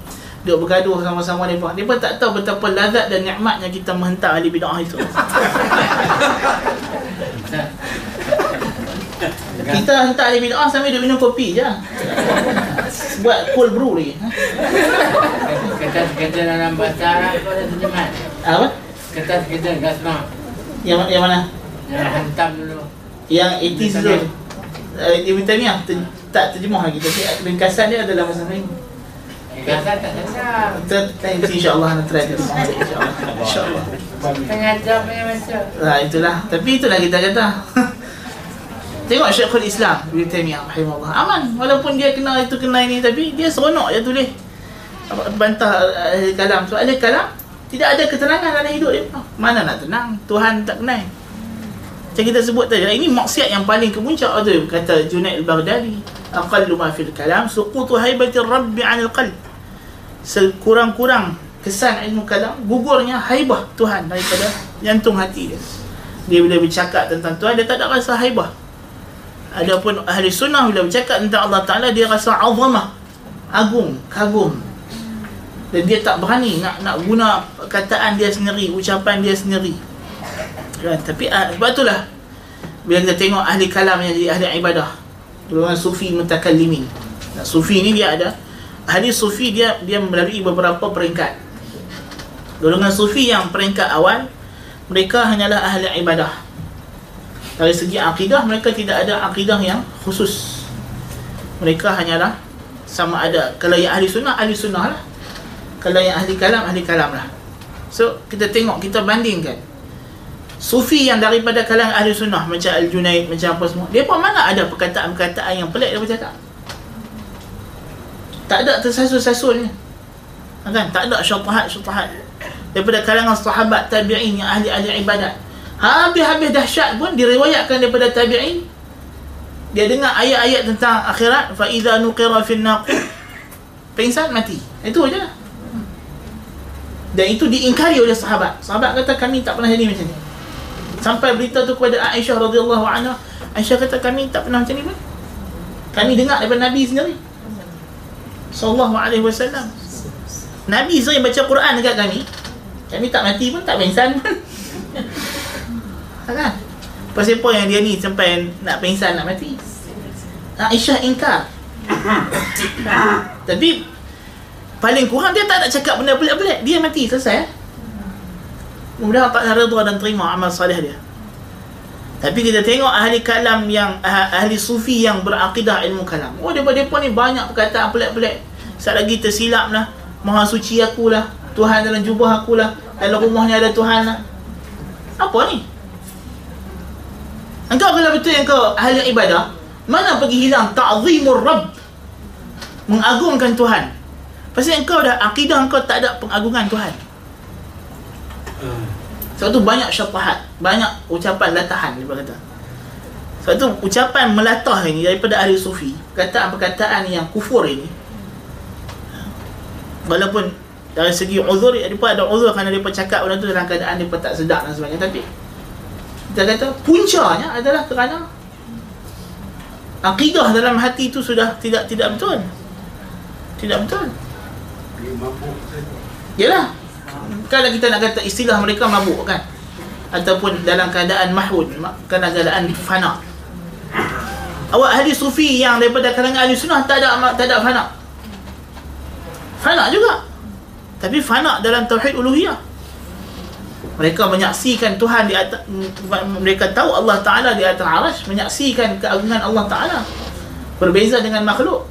Speaker 1: dia bergaduh sama-sama mereka. Dia pun tak tahu betapa lazat dan nikmatnya kita menghentak ahli bid'ah itu. kita hentak ahli bid'ah sambil dia minum kopi je. Buat cold brew lagi.
Speaker 2: Kertas-kertas dalam bahasa Arab tu ada terjemahan.
Speaker 1: Apa?
Speaker 2: Kertas-kertas kat semua.
Speaker 1: Yang, yang mana?
Speaker 2: Yang hantam dulu.
Speaker 1: Yang 80s tu. Uh, Ibn Taymiyah ter, tak terjemah lagi tapi ringkasan dia adalah masa lain.
Speaker 2: Ringkasan tak.
Speaker 1: Kita insya-Allah nak try insya-Allah. Insya-Allah.
Speaker 2: Tengah punya baca.
Speaker 1: Nah, itulah. Tapi itulah kita kata. Tengok Syekhul Islam Ibn Taymiyah rahimahullah. Aman walaupun dia kena itu kena ini tapi dia seronok dia tulis bantah ahli kalam. So ahli kalam tidak ada ketenangan dalam hidup dia. Oh, mana nak tenang? Tuhan tak kenal. Macam kita sebut tadi, ini maksiat yang paling kemuncak ada kata Junaid al-Baghdadi. Aqallu ma fil kalam suqutu haibatir rabbi 'anil qalb. Sekurang-kurang kesan ilmu kalam gugurnya haibah Tuhan daripada jantung hati dia. Dia bila bercakap tentang Tuhan dia tak ada rasa haibah. Adapun ahli sunnah bila bercakap tentang Allah Taala dia rasa azamah, agung, kagum, dan dia tak berani nak nak guna kataan dia sendiri ucapan dia sendiri kan tapi uh, sebab itulah bila kita tengok ahli kalam yang jadi ahli ibadah golongan sufi mutakallimin nah, sufi ni dia ada ahli sufi dia dia melalui beberapa peringkat. Golongan sufi yang peringkat awal mereka hanyalah ahli ibadah. Dari segi akidah mereka tidak ada akidah yang khusus. Mereka hanyalah sama ada kalau yang ahli sunnah ahli sunnah lah. Kalau yang ahli kalam ahli kalam lah. So kita tengok kita bandingkan. Sufi yang daripada kalangan ahli sunnah macam Al-Junaid macam apa semua, pun mana ada perkataan-perkataan yang pelik dia bercakap. Tak ada tersasul-sasulnya. Kan? Tak ada syubhat-syubhat. Daripada kalangan sahabat tabi'in yang ahli-ahli ibadat. Habis-habis dahsyat pun diriwayatkan daripada tabi'in dia dengar ayat-ayat tentang akhirat fa idza nuqira fin naqur pingsan mati. Itu aja. Dan itu diingkari oleh sahabat. Sahabat kata kami tak pernah jadi macam ni. Sampai berita tu kepada Aisyah radhiyallahu anha. Aisyah kata kami tak pernah macam ni pun. Kami dengar daripada Nabi sendiri. Sallallahu alaihi wasallam. Nabi sendiri baca Quran dekat kami. Kami tak mati pun tak pingsan pun. kan? Pasal apa yang dia ni sampai nak pingsan nak mati? Aisyah ingkar. Tapi paling kurang dia tak nak cakap benda pelik-pelik. Dia mati selesai. Mudah-mudahan tak redha dan terima amal salih dia. Tapi kita tengok ahli kalam yang ah- ahli sufi yang berakidah ilmu kalam. Oh depa depa ni banyak perkataan pelik-pelik. Sat lagi tersilap lah. Maha suci aku lah. Tuhan dalam jubah aku lah. Dalam rumahnya ada Tuhan lah. Apa ni? Engkau kalau betul yang kau ahli ibadah, mana pergi hilang ta'zimur Rabb? Mengagungkan Tuhan. Pasal engkau dah akidah engkau tak ada pengagungan Tuhan. Sebab tu banyak syafahat, banyak ucapan latahan dia kata. Sebab tu ucapan melatah ini daripada ahli sufi, perkataan-perkataan yang kufur ini. Walaupun dari segi uzur, dia pun ada uzur kerana dia cakap benda tu dalam keadaan dia tak sedap dan sebagainya. Tapi kita kata puncanya adalah kerana akidah dalam hati itu sudah tidak tidak betul. Tidak betul. Yalah. Kalau kita nak kata istilah mereka mabuk kan ataupun dalam keadaan mahud kan keadaan fana. Awak ahli sufi yang daripada kalangan ahli sunnah tak ada tak ada fana. Fana juga. Tapi fana dalam tauhid uluhiyah. Mereka menyaksikan Tuhan di atas mereka tahu Allah Taala di atas arasy, menyaksikan keagungan Allah Taala. Berbeza dengan makhluk.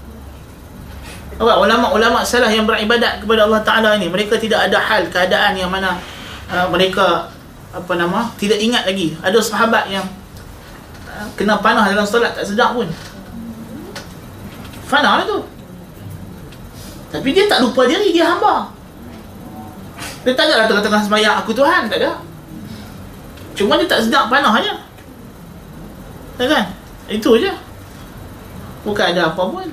Speaker 1: Awak ulama-ulama salah yang beribadat kepada Allah Taala ini, mereka tidak ada hal keadaan yang mana uh, mereka apa nama tidak ingat lagi. Ada sahabat yang uh, kena panah dalam solat tak sedar pun. Fana lah tu. Tapi dia tak lupa diri, dia hamba. Dia tak ada tengah-tengah sembahyang aku Tuhan, tak ada. Cuma dia tak sedar panah aja. Tak kan? Itu aja. Bukan ada apa pun.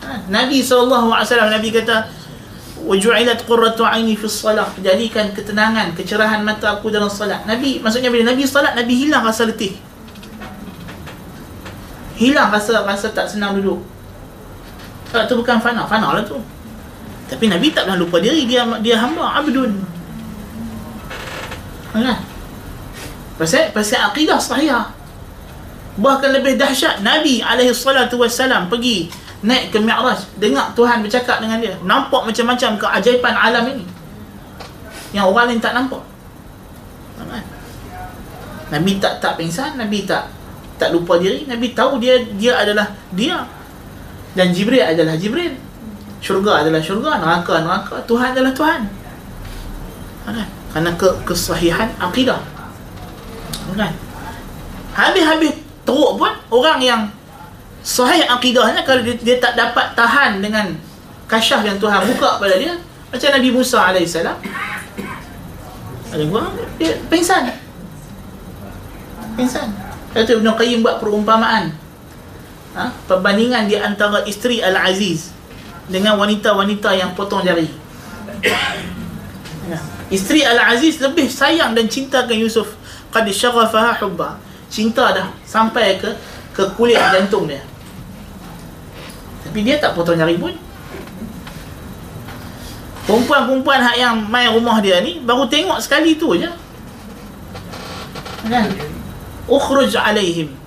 Speaker 1: Ha, Nabi SAW Nabi kata waju'ilat qurratu aini fi salah jadikan ketenangan kecerahan mata aku dalam solat Nabi maksudnya bila Nabi solat Nabi hilang rasa letih hilang rasa rasa tak senang duduk tak tu bukan fana. Fana lah tu. Tapi Nabi tak pernah lupa diri dia dia hamba abdun. Kan? Pasal pasal akidah sahih. Bahkan lebih dahsyat Nabi alaihi salatu wassalam pergi naik ke Mi'raj. Dengar Tuhan bercakap dengan dia. Nampak macam-macam keajaiban alam ini. Yang orang lain tak nampak. Kan? Nabi tak tak pingsan Nabi tak tak lupa diri. Nabi tahu dia dia adalah dia dan Jibril adalah Jibril. Syurga adalah syurga neraka neraka Tuhan adalah Tuhan. Kan? kerana ke kesahihan akidah. Kan? Habis-habis teruk pun orang yang sahih akidahnya kalau dia, dia tak dapat tahan dengan kasyaf yang Tuhan buka pada dia macam Nabi Musa AS ada orang dia pingsan. Pingsan. Kata Ibn Qayyim buat perumpamaan ha? Perbandingan di antara isteri Al-Aziz Dengan wanita-wanita yang potong jari. Ya. Isteri Al-Aziz lebih sayang dan cintakan Yusuf. Qad syaghafaha hubba. Cinta dah sampai ke ke kulit jantung dia. Tapi dia tak potong jari pun. Perempuan-perempuan hak yang main rumah dia ni baru tengok sekali tu je. Kan? Ukhruj alaihim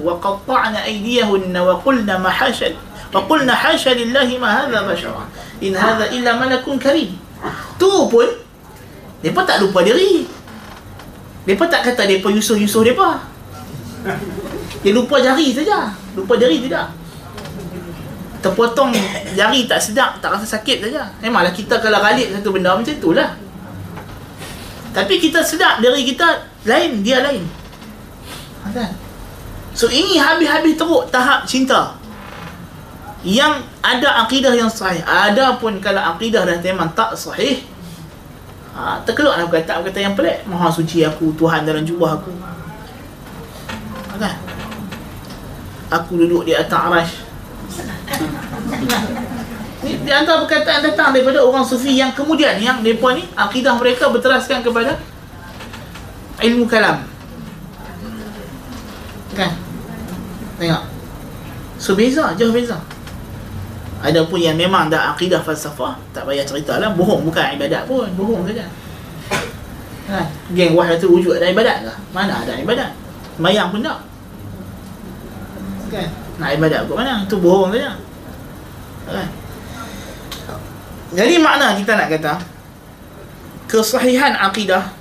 Speaker 1: wa qatta'na aydiyahunna wa qulna ma hasha wa qulna hasha lillahi ma hadha bashara in hadha illa malakun karim tu pun depa tak lupa diri. Depa tak kata depa yusuh-yusuh depa dia lupa jari saja. Lupa jari tidak terpotong jari tak sedap tak rasa sakit saja. Memanglah kita kalau galik satu benda macam itulah. Tapi kita sedar dari kita lain, dia lain. Kan? So ini habis-habis teruk tahap cinta. Yang ada akidah yang sahih. Ada pun kalau akidah dah memang tak sahih, ha, terkeluarlah perkataan-perkataan yang pelik. Maha suci aku, Tuhan dalam jubah aku. Ha, kan? Aku duduk di atas arash. Di antara perkataan datang daripada orang sufi yang kemudian yang mereka ni akidah mereka berteraskan kepada ilmu kalam. Kan? Tengok. So beza, jauh beza. Ada pun yang memang dah akidah falsafah, tak payah cerita lah. Bohong bukan ibadat pun, bohong saja. Kan? Geng wahai tu wujud ada ibadat ke? Mana ada ibadat? Mayang pun tak. Kan? Nak ibadat ke mana? Itu bohong saja. Kan? Jadi makna kita nak kata kesahihan akidah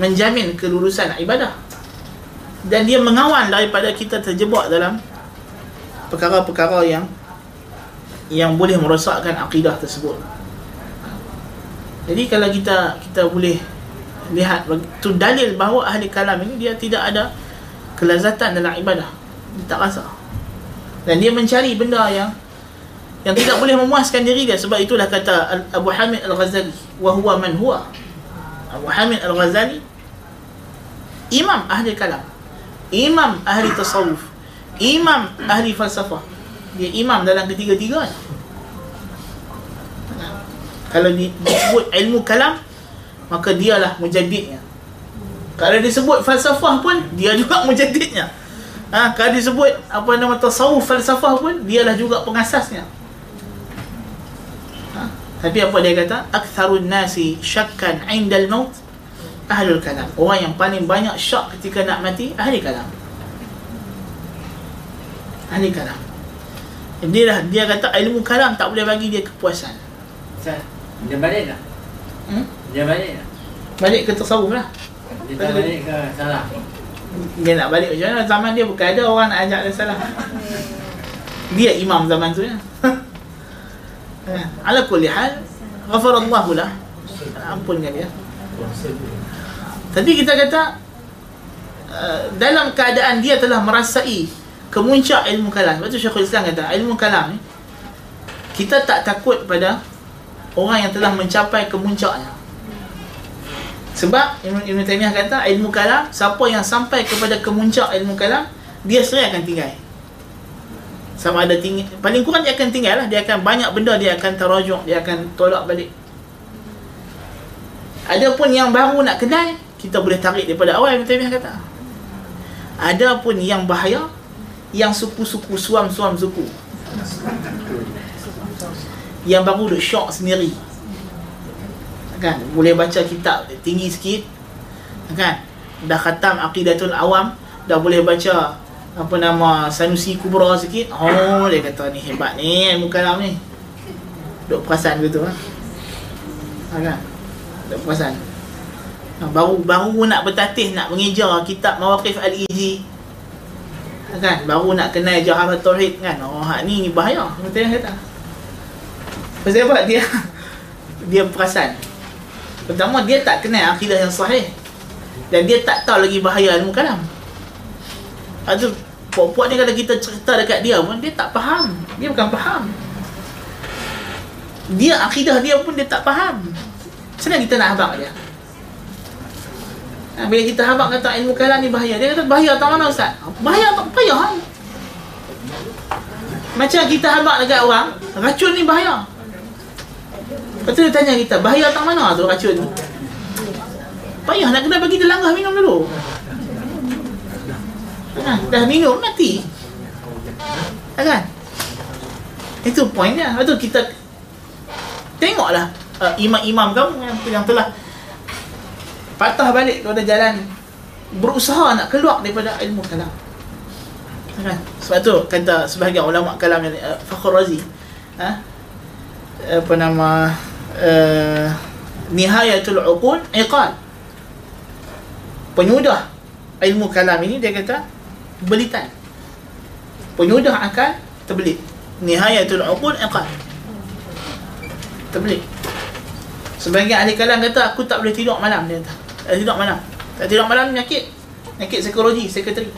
Speaker 1: menjamin kelulusan ibadah dan dia mengawal daripada kita terjebak dalam perkara-perkara yang yang boleh merosakkan akidah tersebut. Jadi kalau kita kita boleh lihat tu dalil bahawa ahli kalam ini dia tidak ada kelazatan dalam ibadah. Dia tak rasa. Dan dia mencari benda yang yang tidak boleh memuaskan diri dia sebab itulah kata Abu Hamid Al-Ghazali wa huwa man huwa Abu Hamid Al-Ghazali imam ahli kalam imam ahli tasawuf. Imam ahli falsafah. Dia imam dalam ketiga-tiga kalau disebut ilmu kalam maka dialah mujaddidnya. Kalau disebut falsafah pun dia juga mujaddidnya. Ha, kalau disebut apa nama tasawuf falsafah pun dialah juga pengasasnya. Tapi apa dia kata? Aktharun nasi syakkan indal maut ahlul kalam. Orang yang paling banyak syak ketika nak mati ahli kalam. Ahli kalam. Dia dah, dia kata ilmu kalam tak boleh bagi dia kepuasan.
Speaker 2: Ustaz, dia balik tak?
Speaker 1: Hmm?
Speaker 2: Dia balik tak?
Speaker 1: Balik ke tasawuf lah.
Speaker 2: Dia tak balik ke salah?
Speaker 1: Dia nak balik macam mana? Zaman dia bukan ada orang nak ajak dia salah. Dia imam zaman tu ya. Ala kulli hal Ghafarallahu lah Ampunkan dia Tadi kita kata uh, Dalam keadaan dia telah merasai Kemuncak ilmu kalam. Sebab tu Syekhul Islam kata Ilmu kalam ni Kita tak takut pada Orang yang telah mencapai kemuncaknya. Sebab Ibn, Ibn Taymiyah kata Ilmu kalam Siapa yang sampai kepada kemuncak ilmu kalam Dia sendiri akan tinggal. Sama ada tinggi paling kurang dia akan tinggal lah. Dia akan banyak benda dia akan terajuk dia akan tolak balik. Ada pun yang baru nak kenal kita boleh tarik daripada awal yang Taimiyah kata. Ada pun yang bahaya yang suku-suku suam-suam suku. Yang baru duk syok sendiri. Kan? Boleh baca kitab tinggi sikit. Kan? Dah khatam aqidatul awam dah boleh baca apa nama Sanusi Kubra sikit. Oh dia kata ni hebat ni ilmu kalam ni. Duk perasan betul ha? ha kan? Duk perasan baru baru nak bertatih nak mengejar kitab Mawaqif Al-Izi ha, kan? Baru nak kenal Jaharat Tauhid kan? Oh hak ni bahaya. Yang kata? Pasal apa? Dia dia perasan. Pertama dia tak kenal akidah yang sahih. Dan dia tak tahu lagi bahaya ilmu kalam. Aduh, puak-puak ni kalau kita cerita dekat dia pun dia tak faham. Dia bukan faham. Dia akidah dia pun dia tak faham. Macam kita nak habak dia ha, bila kita habak kata ilmu kalam ni bahaya dia kata bahaya tak mana Ustaz? Bahaya tak payah macam kita habak dekat orang racun ni bahaya. Lepas tu dia tanya kita bahaya tak mana tu racun ni? Payah nak kena bagi dia langah minum dulu. Ha, dah minum mati. Ha, kan? Itu poinnya lepas tu kita tengoklah uh, imam-imam kamu yang, yang telah patah balik kepada jalan. Berusaha nak keluar daripada ilmu kalam. Kan? Sebab tu kata sebahagian ulama kalam yang uh, Fakhr Razi ha? apa nama uh, nihayatul uqul iqal. Penyudah ilmu kalam ini dia kata belitan. Penyudah akal terbelit. Nihayatul uqul iqal. Terbelit. Sebagian ahli kalam kata aku tak boleh tidur malam dia kata. Tak tidur malam. Tak tidur malam penyakit. Penyakit psikologi, sekretari.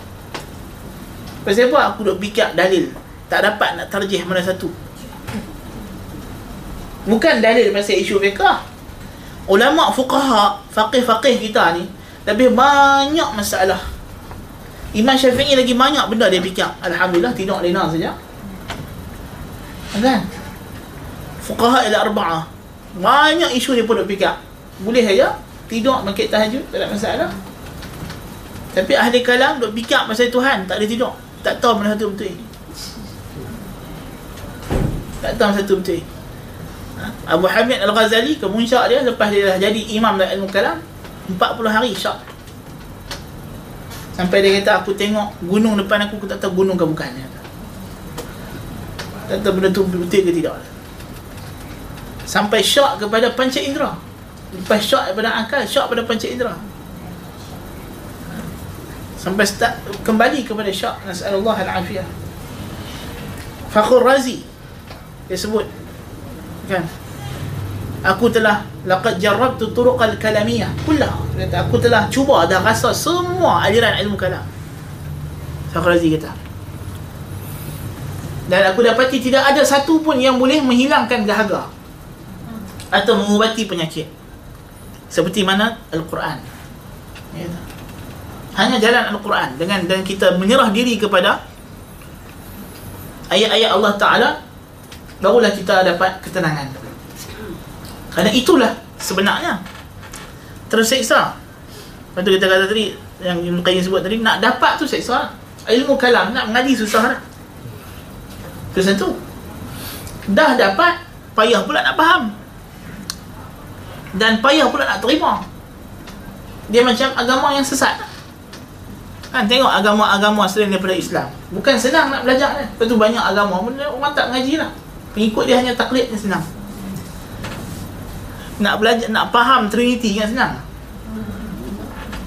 Speaker 1: Pasal apa aku duk fikir dalil. Tak dapat nak tarjih mana satu. Bukan dalil pasal isu fiqah. Ulama fuqaha, faqih-faqih kita ni lebih banyak masalah. Imam Syafi'i lagi banyak benda dia fikir. Alhamdulillah tidur lena saja. Kan? Fuqaha ila arba'ah. Banyak isu dia pun duk fikir. Boleh saja tidur makin tahajud tak ada masalah. Tapi ahli kalam duk fikir pasal Tuhan, tak ada tidur. Tak tahu mana satu betul. Tak tahu satu betul. Ha? Abu Hamid Al-Ghazali kemuncak dia lepas dia dah jadi imam dalam ilmu kalam 40 hari syak. Sampai dia kata aku tengok gunung depan aku aku tak tahu gunung ke bukan dia. Tak tahu benda tu betul ke tidak. Sampai syak kepada panca indera. Lepas syak daripada akal, syak pada panca indera. Sampai start kembali kepada syak nasallallahu al-afiyah. Fakhr Razi dia sebut kan aku telah laqad jarrabtu turuqal kalamiyah kullah dia kata aku telah cuba dah rasa semua aliran ilmu kalam Fakhr Razi kata dan aku dapati tidak ada satu pun yang boleh menghilangkan dahaga atau mengubati penyakit seperti mana Al-Quran. Ya. hanya jalan Al-Quran dengan dan kita menyerah diri kepada ayat-ayat Allah Ta'ala barulah kita dapat ketenangan. Kerana itulah sebenarnya terseksa lepas tu kita kata tadi yang Ibn Qayyim sebut tadi nak dapat tu seksa ilmu kalam nak mengaji susah dah tu. Satu dah dapat payah pula nak faham dan payah pula nak terima. Dia macam agama yang sesat. Kan tengok agama-agama selain daripada Islam. Bukan senang nak belajar kan lepas tu banyak agama pun orang tak mengaji lah. Pengikut dia hanya taklid yang senang. Nak belajar nak faham trinity kan senang.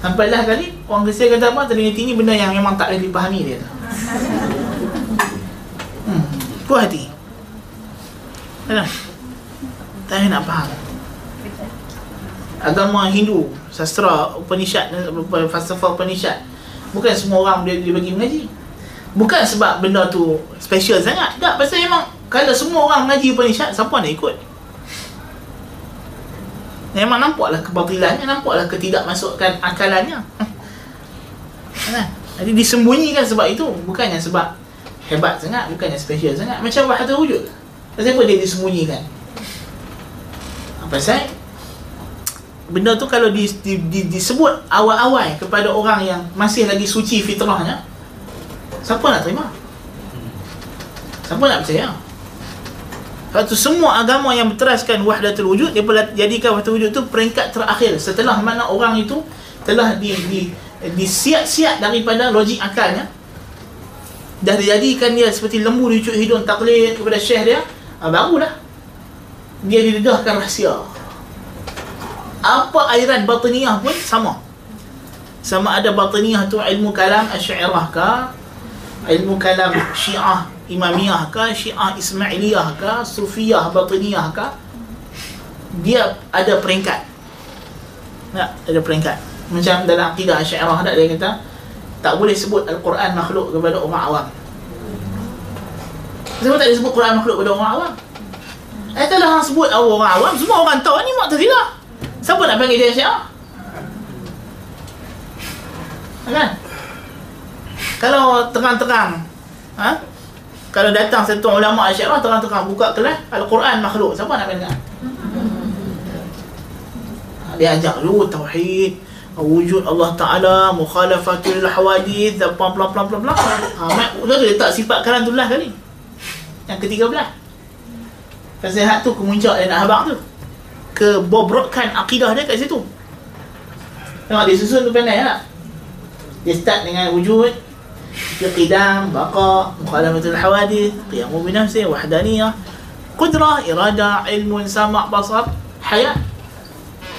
Speaker 1: Sampailah kali orang Kristian kata apa? Trinity ni benda yang memang tak boleh dipahami dia. Tu hmm. puas hati. Kan? Tak nak faham agama Hindu sastra Upanishad falsafah Upanishad. Bukan semua orang dia, dia bagi mengaji. Bukan sebab benda tu special sangat. Tak pasal memang kalau semua orang mengaji Upanishad siapa nak ikut? Memang nampaklah kebatilannya nampaklah ketidakmasukkan akalannya. Kan? jadi disembunyikan sebab itu bukannya sebab hebat sangat bukannya special sangat. Macam wahdatul wujud. Kenapa dia disembunyikan? Apa saya benda tu kalau di, di, di, disebut awal-awal kepada orang yang masih lagi suci fitrahnya siapa nak terima? Siapa nak percaya? Lepas tu semua agama yang berteraskan wahdatul wujud dia boleh jadikan wahdatul wujud tu peringkat terakhir setelah mana orang itu telah di di disiap-siap daripada logik akalnya. Dah dijadikan dia seperti lembu di cucuk hidung taklid kepada syekh dia ah, barulah dia didedahkan rahsia apa aliran batiniyah pun sama sama ada batiniyah tu ilmu kalam asyairah ka ilmu kalam syiah imamiyah ke syiah ismailiyah ke sufiyah batiniyah ke dia ada peringkat tak ada peringkat macam dalam akidah syairah tak dia kata tak boleh sebut Al-Quran makhluk kepada orang awam Kenapa tak disebut Quran makhluk kepada orang awam? Eh kalau orang sebut orang awam, semua orang tahu ni Mu'tazilah. Siapa nak panggil dia Syiah? Kan? Kalau terang-terang ha? Kalau datang satu ulama Syiah terang-terang buka kelas Al-Quran makhluk, siapa nak dengar? Dia ajak dulu tauhid, wujud Allah Taala, mukhalafatul hawadith, dan bla bla bla bla. Ha, mak dia letak sifat kalam tu lah kali. Yang ke-13. Nasihat tu kemuncak dan habaq tu. Kebobrokkan akidah dia kat situ. Tengok dia susun tu pandai tak? Dia start dengan wujud, qidam, baqa, mukhalafatul hawadith, qiyamu bi nafsi, wahdaniyah, qudrah, irada, ilmun, sama' basar, hayat.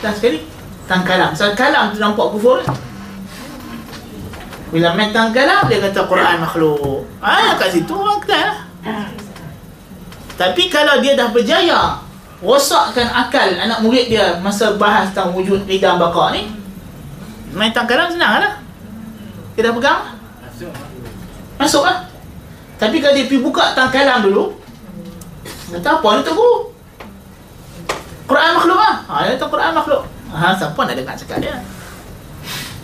Speaker 1: Dah sekali Tang kalam Sebab kalam tu nampak kufur Bila main tang kalam Dia kata Quran makhluk Ah kat situ orang kata Tapi kalau dia dah berjaya rosakkan akal anak murid dia masa bahas tentang wujud ridha baka ni. Main tang kalam senang lah. Dah pegang? Lah.
Speaker 2: Masuk.
Speaker 1: lah. Tapi kalau dia pergi buka tang dulu kata apa ni tu guru Quran makhluk lah. Ha, dia kata Quran makhluk. Ha, siapa nak dengar cakap dia?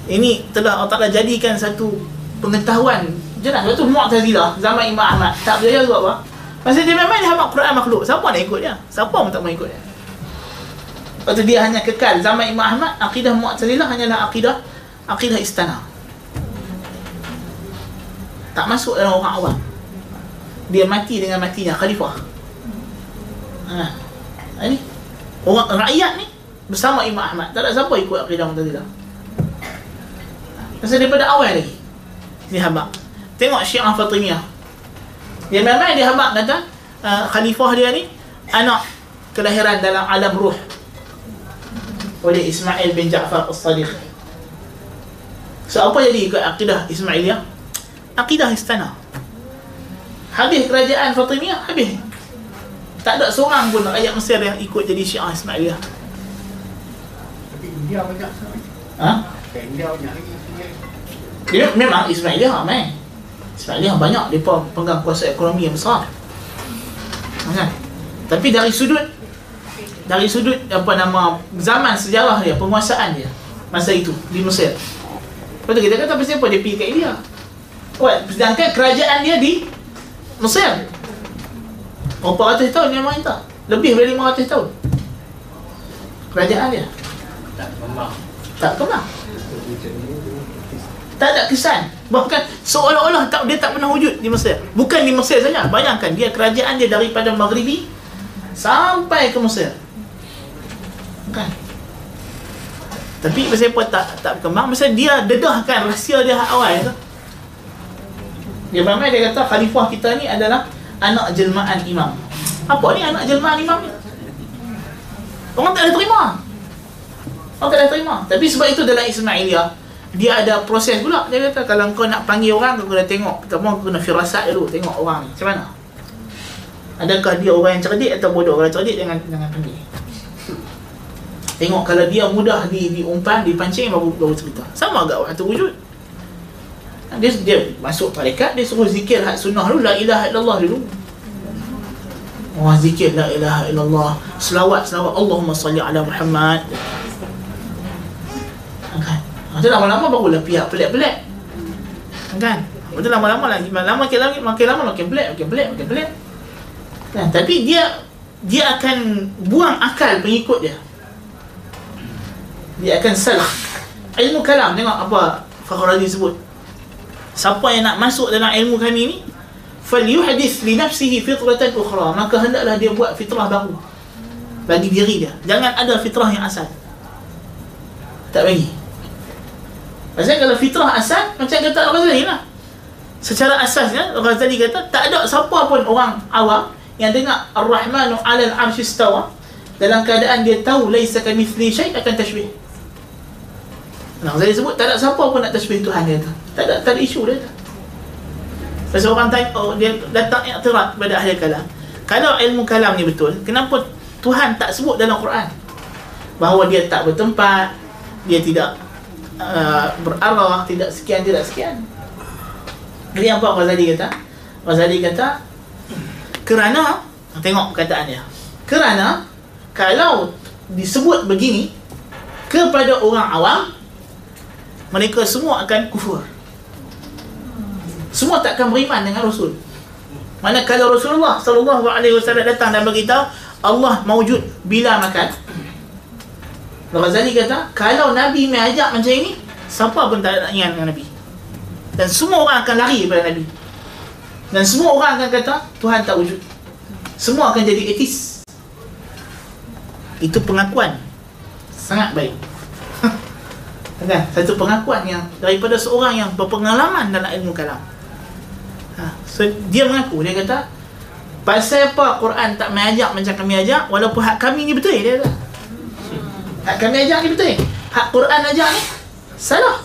Speaker 1: Ini telah Allah Ta'ala jadikan satu pengetahuan. Jelas tu Mu'tazilah zaman Imam Ahmad. Tak berjaya juga apa Masa dia memang dia habak Quran makhluk. Siapa nak ikut dia? Siapa pun tak mau ikut dia. Lepas tu dia hanya kekal. Zaman Imam Ahmad Akidah Mu'tazilah hanyalah akidah Akidah istana. Tak masuk dalam orang awam. Dia mati dengan matinya Khalifah. Ha. Ini Orang rakyat ni Bersama Imam Ahmad. Tak ada siapa ikut akidah Mu'tazilah. Masa daripada awal lagi Dia habak Tengok Syiah Fatimiyah dia memang dia habak kata uh, khalifah dia ni anak kelahiran dalam alam ruh oleh Ismail bin Ja'far As-Sadiq. So apa jadi ikut akidah Ismailiyah? Akidah istana. Habis kerajaan Fatimiyah, habis. Tak ada seorang pun rakyat Mesir yang ikut jadi Syiah Ismailiyah.
Speaker 2: Tapi India banyak sekarang.
Speaker 1: Ha?
Speaker 2: India banyak lagi.
Speaker 1: Dia memang Ismailiyah ramai. Ismailiyah banyak mereka pegang kuasa ekonomi yang besar. Kan? Tapi dari sudut dari sudut apa nama zaman sejarah dia, penguasaan dia masa itu di Mesir. Lepas tu kita kata pasal apa dia pergi ke India? Buat sedangkan kerajaan dia di Mesir. Berapa ratus tahun dia main tak? Lebih dari 500 tahun. Kerajaan dia
Speaker 2: Tak kembang.
Speaker 1: tak kembang. Tak ada kesan. Bahkan seolah-olah tak dia tak pernah wujud di Mesir. Bukan di Mesir saja. Bayangkan dia kerajaan dia daripada Maghribi sampai ke Mesir. Kan? Tapi pasal apa tak tak berkembang? Pasal dia dedahkan rahsia dia awal tu. Dia ramai dia kata khalifah kita ni adalah anak jelmaan imam. Apa ni anak jelmaan imam ni? Orang tak ada terima. Orang tak ada terima. Tapi sebab itu dalam Ismailiyah dia ada proses pula. Dia kata kalau kau nak panggil orang kau kena tengok. Pertama kau kena firasat dulu tengok orang. Ni macam mana? Adakah dia orang yang cerdik atau bodoh? Kalau cerdik jangan jangan panggil. Tengok kalau dia mudah di diumpan dipancing baru baru cerita. Sama agak waktu wujud. Dia dia masuk tarekat dia suruh zikir hak sunnah dulu la ilaha illallah dulu. Wah zikir la ilaha illallah selawat selawat Allahumma salli ala Muhammad Lepas tu lama-lama barulah pihak pelik-pelik. Kan? Lepas tu lama-lama lagi Lama makin lama makin lama makin pelik makin pelik makin pelik. Kan? Tapi dia Dia akan buang akal pengikut dia. Dia akan salah. Ilmu kalam tengok apa Fakhr Razi sebut. Siapa yang nak masuk dalam ilmu kami ni falyuhdith li nafsihi fitratan ukhra. Maka hendaklah dia buat fitrah baru. Bagi diri dia. Jangan ada fitrah yang asal. Tak bagi. Pasal kalau fitrah asal Macam kata Al-Ghazali lah. Secara asasnya Al-Ghazali kata Tak ada siapa pun orang awam Yang dengar Ar-Rahmanu alal arshi stawa Dalam keadaan dia tahu Laisa kamithli syait akan tashbih. Al-Ghazali sebut Tak ada siapa pun nak tashbih Tuhan dia kata Tak ada, tak ada isu dia kata Pasal orang tanya oh, Dia datang iktirat pada ahli kalam. Kalau ilmu kalam ni betul Kenapa Tuhan tak sebut dalam Quran? Bahawa dia tak bertempat Dia tidak uh, berarah tidak sekian tidak sekian. Jadi apa Ghazali kata? Ghazali kata kerana tengok perkataan dia. Kerana kalau disebut begini kepada orang awam mereka semua akan kufur. Semua tak akan beriman dengan Rasul. Mana kalau Rasulullah sallallahu alaihi wasallam datang dan beritahu Allah mawujud bila makan Ghazali kata kalau Nabi mai ajak macam ini siapa pun tak nak ingat dengan Nabi. Dan semua orang akan lari daripada Nabi. Dan semua orang akan kata Tuhan tak wujud. Semua akan jadi etis. Itu pengakuan. Sangat baik. Kan? Satu pengakuan yang daripada seorang yang berpengalaman dalam ilmu kalam. Ha. so dia mengaku. Dia kata pasal apa Quran tak mai ajak macam kami ajak walaupun hak kami ni betul? Dia kata Hak kami ajak ni betul Hak Quran ajak ni Salah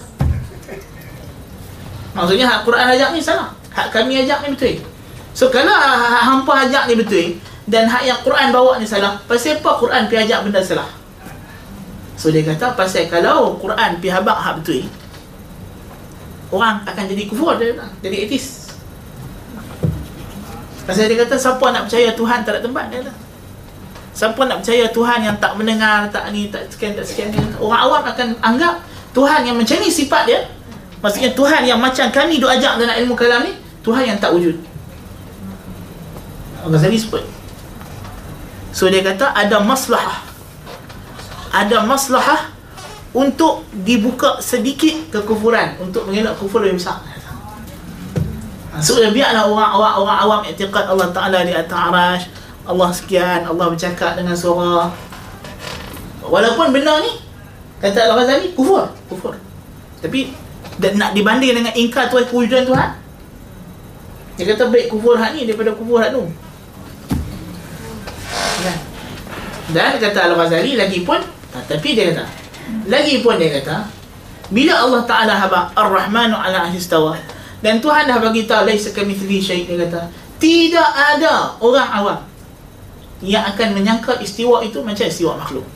Speaker 1: Maksudnya hak Quran ajak ni salah Hak kami ajak ni betul So kalau hak hampa ajak ni betul dan hak yang Quran bawa ni salah. Pasal apa Quran pi ajak benda salah? So dia kata pasal kalau Quran pi habaq hak betul orang akan jadi kufur dia jadi etis. Pasal dia kata siapa nak percaya Tuhan tak ada tempat dia kata. Siapa nak percaya Tuhan yang tak mendengar, tak ni, tak sekian, tak sekian dia. Orang awam akan anggap Tuhan yang macam ni sifat dia. Maksudnya Tuhan yang macam kami duk ajak dalam ilmu kalam ni, Tuhan yang tak wujud. Ghazali sebut. So dia kata ada maslahah. Ada maslahah untuk dibuka sedikit kekufuran untuk mengelak kufur lebih besar. So biarlah orang awam orang i'tiqad Allah Taala di atas arash, Allah sekian, Allah bercakap dengan suara. Walaupun benda ni kata Al-Ghazali kufur, kufur. Tapi dan nak dibanding dengan ingkar Tuhan kewujudan Tuhan. Dia kata baik kufur hak ni daripada kufur hak tu. Kan? Dan kata Al-Ghazali lagi pun ha, tapi dia kata lagi pun dia kata bila Allah Taala haba Ar-Rahmanu ala istawa dan Tuhan dah bagi tahu laisa kamitsli syai dia kata tidak ada orang awam yang akan menyangka istiwa itu macam istiwa makhluk.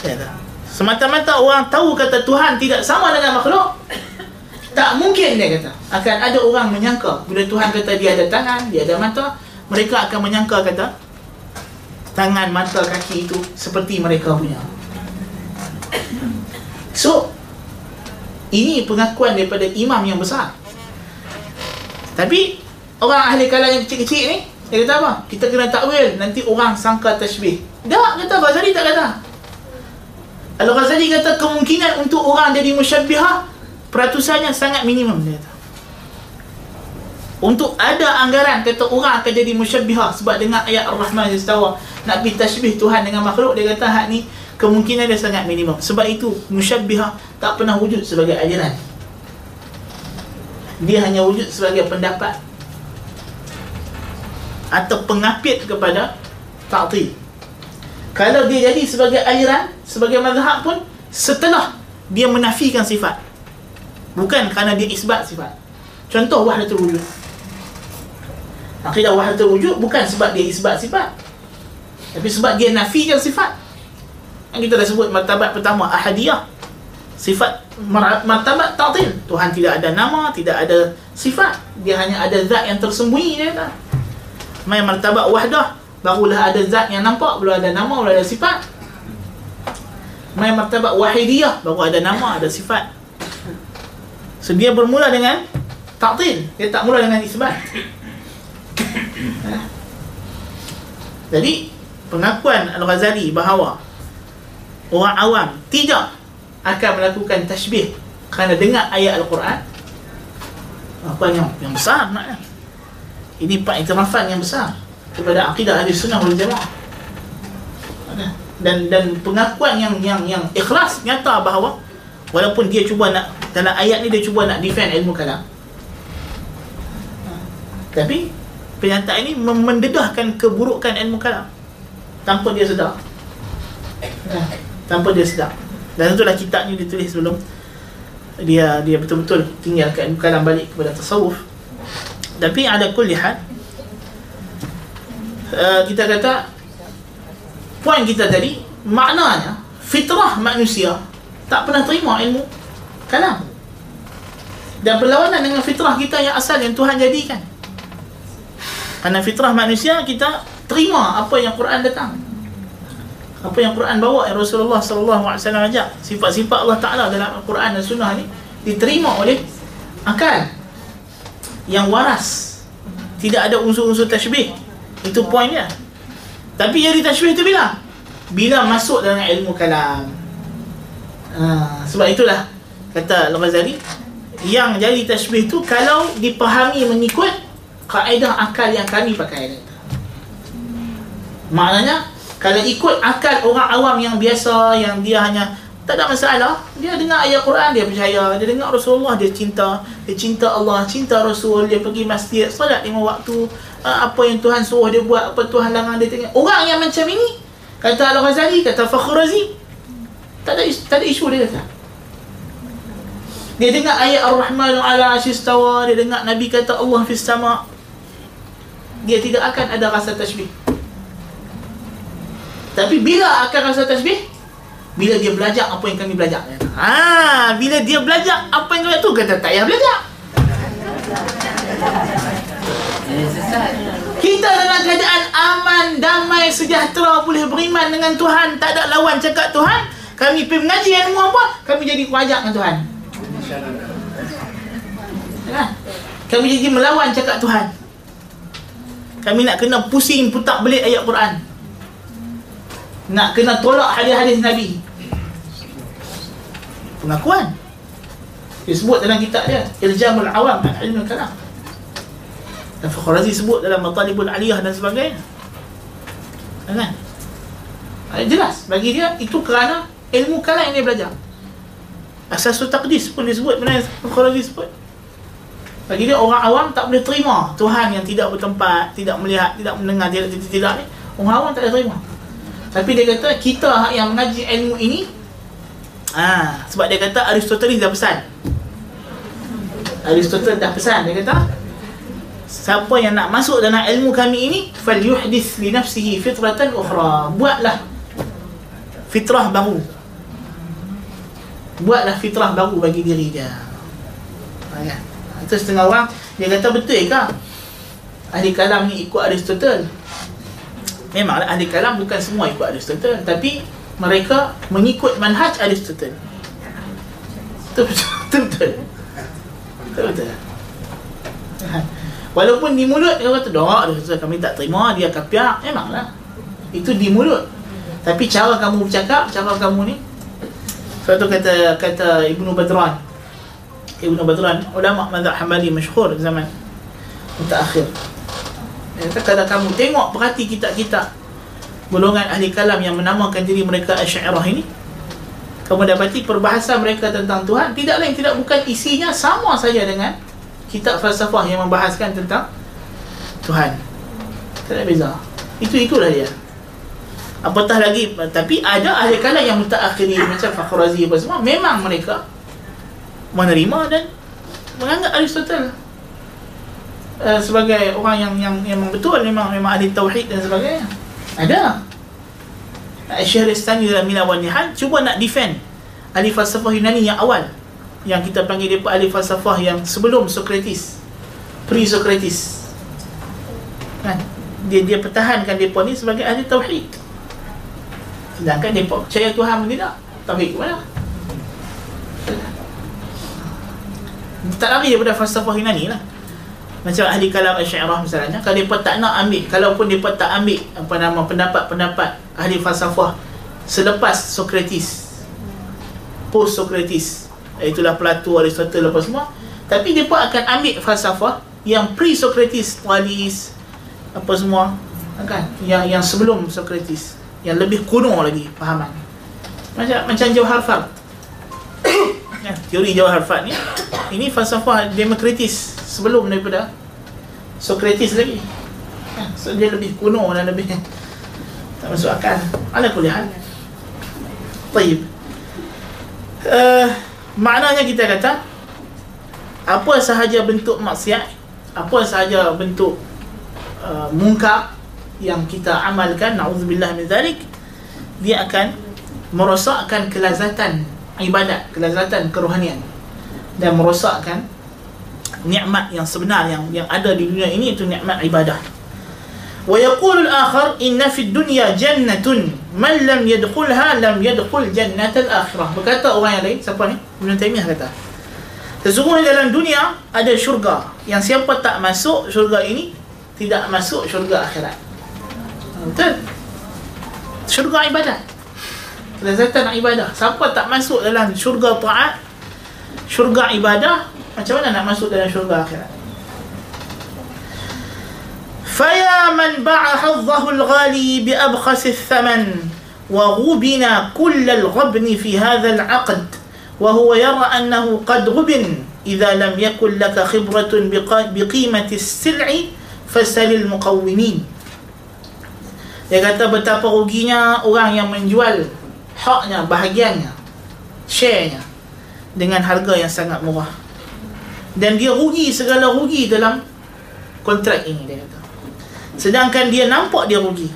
Speaker 1: Dia kata semata-mata orang tahu kata Tuhan tidak sama dengan makhluk tak mungkin dia kata akan ada orang menyangka bila Tuhan kata dia ada tangan, dia ada mata, mereka akan menyangka kata tangan, mata, kaki itu seperti mereka punya. So, ini pengakuan daripada imam yang besar. Tapi, orang ahli kalam yang kecil-kecil ni, dia kata apa? Kita kena takwil, nanti orang sangka tashbih. Tak, kata Ghazali tak kata. Al-Ghazali kata kemungkinan untuk orang jadi musyabbihah, peratusannya sangat minimum, dia kata. Untuk ada anggaran kata orang akan jadi musyabbihah sebab dengan ayat Ar-Rahman istawa nak pergi tashbih Tuhan dengan makhluk dia kata hak ni kemungkinan dia sangat minimum. Sebab itu musyabbihah tak pernah wujud sebagai ajaran. Dia hanya wujud sebagai pendapat atau pengapit kepada ta'til. Kalau dia jadi sebagai ajaran, sebagai mazhab pun setelah dia menafikan sifat. Bukan kerana dia isbat sifat. Contoh wahdatul wujud. Akidah wahdatul wujud bukan sebab dia isbat sifat. Tapi sebab dia nafikan sifat. Yang kita dah sebut martabat pertama ahadiyah. Sifat mar- martabat ta'til. Tuhan tidak ada nama, tidak ada sifat. Dia hanya ada zat yang tersembunyi dia kata. Mai martabat wahdah, barulah ada zat yang nampak, baru ada nama, baru ada sifat. Mai martabat wahidiyah, baru ada nama, ada sifat. So dia bermula dengan ta'til. Dia tak mula dengan isbat. Ha? Jadi pengakuan Al-Ghazali bahawa orang awam tidak akan melakukan tashbih kerana dengar ayat Al-Quran apa yang yang besar maknanya ini iktirafan yang besar kepada akidah ahli sunnah wal jamaah. Dan dan pengakuan yang yang yang ikhlas nyata bahawa walaupun dia cuba nak dalam ayat ni dia cuba nak defend ilmu kalam. Tapi pernyataan ini mendedahkan keburukan ilmu kalam. Tanpa dia sedar. Ha, tanpa dia sedar. Dan itulah kitabnya ditulis sebelum dia dia betul-betul tinggalkan ilmu kalam balik kepada tasawuf tapi ada kulli hal uh, kita kata poin kita tadi maknanya fitrah manusia tak pernah terima ilmu kalam dan berlawanan dengan fitrah kita yang asal yang Tuhan jadikan kerana fitrah manusia kita terima apa yang Quran datang. Apa yang Quran bawa yang Rasulullah wasallam ajak. Sifat-sifat Allah Taala dalam Al-Quran dan Sunnah ni diterima oleh akal yang waras. Tidak ada unsur-unsur tashbih. Itu poinnya. Tapi jadi tashbih itu bila? Bila masuk dalam ilmu kalam. Ha, sebab itulah kata Al-Ghazali yang jadi tashbih itu kalau dipahami mengikut kaedah akal yang kami pakai maknanya kalau ikut akal orang awam yang biasa yang dia hanya tak ada masalah. Dia dengar ayat Quran dia percaya. Dia dengar Rasulullah dia cinta. Dia cinta Allah cinta Rasul. Dia pergi masjid solat lima waktu. Ah, apa yang Tuhan suruh dia buat apa Tuhan larang dia tengok. Orang yang macam ini kata Al-Ghazali kata Fakhr Razi tak ada tak ada isu dia kata. Dia dengar ayat Ar-Rahman ala asyistawa dia dengar Nabi kata Allah fis sama. Dia tidak akan ada rasa tashbih. Tapi bila akan rasa tashbih? Bila dia belajar apa yang kami belajar. Ha, bila dia belajar apa yang kami tu kata tak payah belajar. Kita dalam keadaan aman, damai, sejahtera, boleh beriman dengan Tuhan, tak ada lawan cakap Tuhan. Kami pergi mengaji ilmu apa? Kami jadi kuajak dengan Tuhan. Ha? Kami jadi melawan cakap Tuhan. Kami nak kena pusing putak belit ayat Quran. Nak kena tolak hadis-hadis Nabi. Pengakuan. Dia sebut dalam kitab dia, Iljamul Awam an Ilmul Kalam. Dan Fakhr Razi sebut dalam Matalibul Aliyah dan sebagainya. Kan? Ha, Jelas bagi dia itu kerana ilmu kalam yang dia belajar. Asasul taqdis pun disebut mana Fakhr Razi sebut. Bagi dia orang awam tak boleh terima Tuhan yang tidak bertempat, tidak melihat, tidak mendengar, tidak tidak, tidak ni. Orang awam tak boleh terima. Tapi dia kata kita yang mengaji ilmu ini ah sebab dia kata Aristoteles dah pesan. Aristoteles dah pesan dia kata siapa yang nak masuk dalam ilmu kami ini falyuhdith li nafsihi fitratan ukhra. Buatlah fitrah baru. Buatlah fitrah baru bagi diri dia. Ha, kan? Itu setengah orang Dia kata betul ke Ahli kalam ni ikut Aristotle Memanglah ahli kalam bukan semua ikut Aristotle Tapi mereka mengikut manhaj Aristotle. Itu betul Betul. Betul Walaupun di mulut dia kata Doa kami tak terima Dia kapiak Memanglah. Itu di mulut. Tapi cara kamu bercakap Cara kamu ni Suatu kata kata Ibnu Badran. Ibnu Badran ulama mazhab Hambali masyhur zaman mutaakhir. Ya, kalau kamu tengok perhati kitab-kitab golongan ahli kalam yang menamakan diri mereka Asy'ariyah ini kamu dapati perbahasan mereka tentang Tuhan tidak lain tidak bukan isinya sama saja dengan kitab falsafah yang membahaskan tentang Tuhan. Tak ada beza. Itu itulah dia. Apatah lagi tapi ada ahli kalam yang mutaakhirin macam Fakhr Razi apa semua memang mereka menerima dan menganggap Aristotle uh, sebagai orang yang yang memang betul memang memang ahli tauhid dan sebagainya. Ada. Syekh dalam Mila wan Nihal cuba nak defend ahli falsafah Yunani yang awal. Yang kita panggil dia ahli falsafah yang sebelum Socrates pre-Socrates. Kan? Dia dia pertahankan depa ni sebagai ahli tauhid. Sedangkan depa percaya Tuhan pun tidak. Tauhid mana tak lari daripada falsafah Yunani lah macam ahli kalam Asy'ariyah misalnya kalau mereka tak nak ambil kalaupun mereka tak ambil apa nama pendapat-pendapat ahli falsafah selepas Socrates post Socrates itulah Plato Aristotle apa semua tapi mereka akan ambil falsafah yang pre Socrates Walis apa semua kan? Yang yang sebelum Socrates yang lebih kuno lagi pahaman macam macam Jawhar Fard. Ya, teori Jawhar Fard ni ini falsafah demokratis sebelum daripada Socrates lagi. Ya, so dia lebih kuno dan lebih tak masuk akal. Ala kuliah Baik. Uh, maknanya kita kata apa sahaja bentuk maksiat, apa sahaja bentuk uh, mungkar yang kita amalkan, naudzubillah min zalik, dia akan merosakkan kelazatan ibadat, kelazatan kerohanian dan merosakkan nikmat yang sebenar yang yang ada di dunia ini itu nikmat ibadah. Wa yaqulu al-akhar inna fi dunya jannatun man lam yadkhulha lam yadkhul jannat al-akhirah. Berkata orang yang lain, siapa ni? Ibn Taimiyah kata. Sesungguhnya dalam dunia ada syurga yang siapa tak masuk syurga ini tidak masuk syurga akhirat. Betul? Syurga ibadah. Kelezatan ibadah. Siapa tak masuk dalam syurga taat, syurga ibadah, macam mana nak masuk dalam syurga akhirat? فيا من باع حظه الغالي بأبخس الثمن وغبن كل الغبن في هذا العقد وهو يرى أنه قد غبن إذا لم يكن لك خبرة بقيمة السلع فسل المقومين Dia kata betapa ruginya orang yang menjual haknya, bahagiannya, sharenya dengan harga yang sangat murah. Dan dia rugi segala rugi dalam kontrak ini dia kata. Sedangkan dia nampak dia rugi.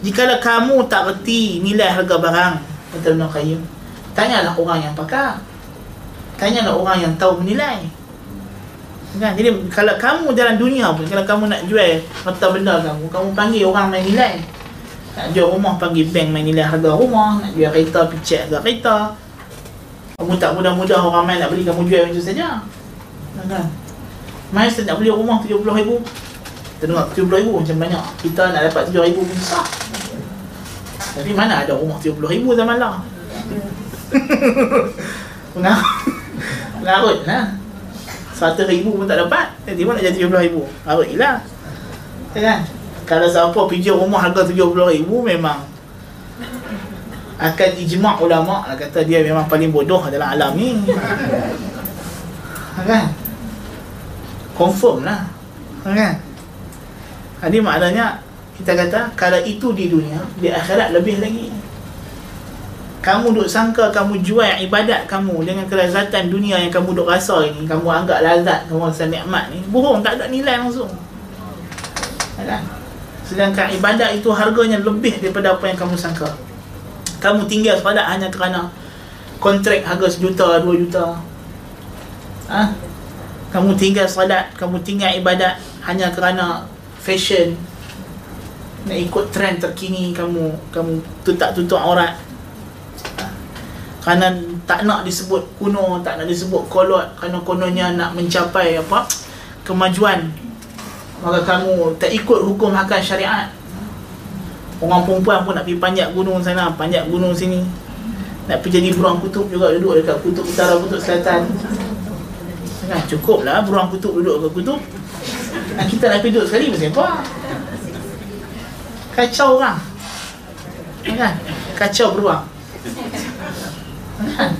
Speaker 1: Jikalau kamu tak reti nilai harga barang, kata Ibn Qayyim, tanyalah orang yang pakar. Tanyalah orang yang tahu menilai. Kan? Jadi kalau kamu dalam dunia pun, kalau kamu nak jual harta benda kamu, kamu panggil orang main nilai. Nak jual rumah panggil bank main nilai harga rumah, nak jual kereta picit harga kereta. Kamu tak mudah-mudah orang main nak beli kamu jual macam saja. Kan? Mai saya nak beli rumah RM70,000. Kita dengar RM70,000 macam banyak. Kita nak dapat RM7,000 pun susah. Tapi mana ada rumah RM70,000 zaman lah. Mengarut. Mengarut lah. Seratus ribu pun tak dapat Jadi mana nak jadi tujuh puluh ribu Harap gila Kan Kalau siapa pinjam rumah harga tujuh puluh ribu Memang Akan ijma' ulama' lah Kata dia memang paling bodoh dalam alam ni Kan Confirm lah. Kan? Jadi maknanya Kita kata Kalau itu di dunia Di akhirat lebih lagi. Kamu duk sangka kamu jual ibadat kamu dengan kelazatan dunia yang kamu duk rasa ini kamu anggap lazat kamu rasa nikmat ni bohong tak ada nilai langsung. Kan sedangkan ibadat itu harganya lebih daripada apa yang kamu sangka. Kamu tinggal solat hanya kerana kontrak harga sejuta dua juta. Ha? Kamu tinggal solat kamu tinggal ibadat hanya kerana fashion. Nak ikut trend terkini kamu kamu tutup tutup aurat. Kerana tak nak disebut kuno, tak nak disebut kolot kerana kononnya nak mencapai apa? Kemajuan. Maka kamu tak ikut hukum akan syariat. Orang perempuan pun nak pergi panjat gunung sana panjat gunung sini. Nak pergi jadi beruang kutub juga duduk dekat kutub utara kutub selatan kan cukup lah beruang kutub duduk dekat kutub dan kita nak duduk sekali apa kacau orang kan kacau beruang Kan?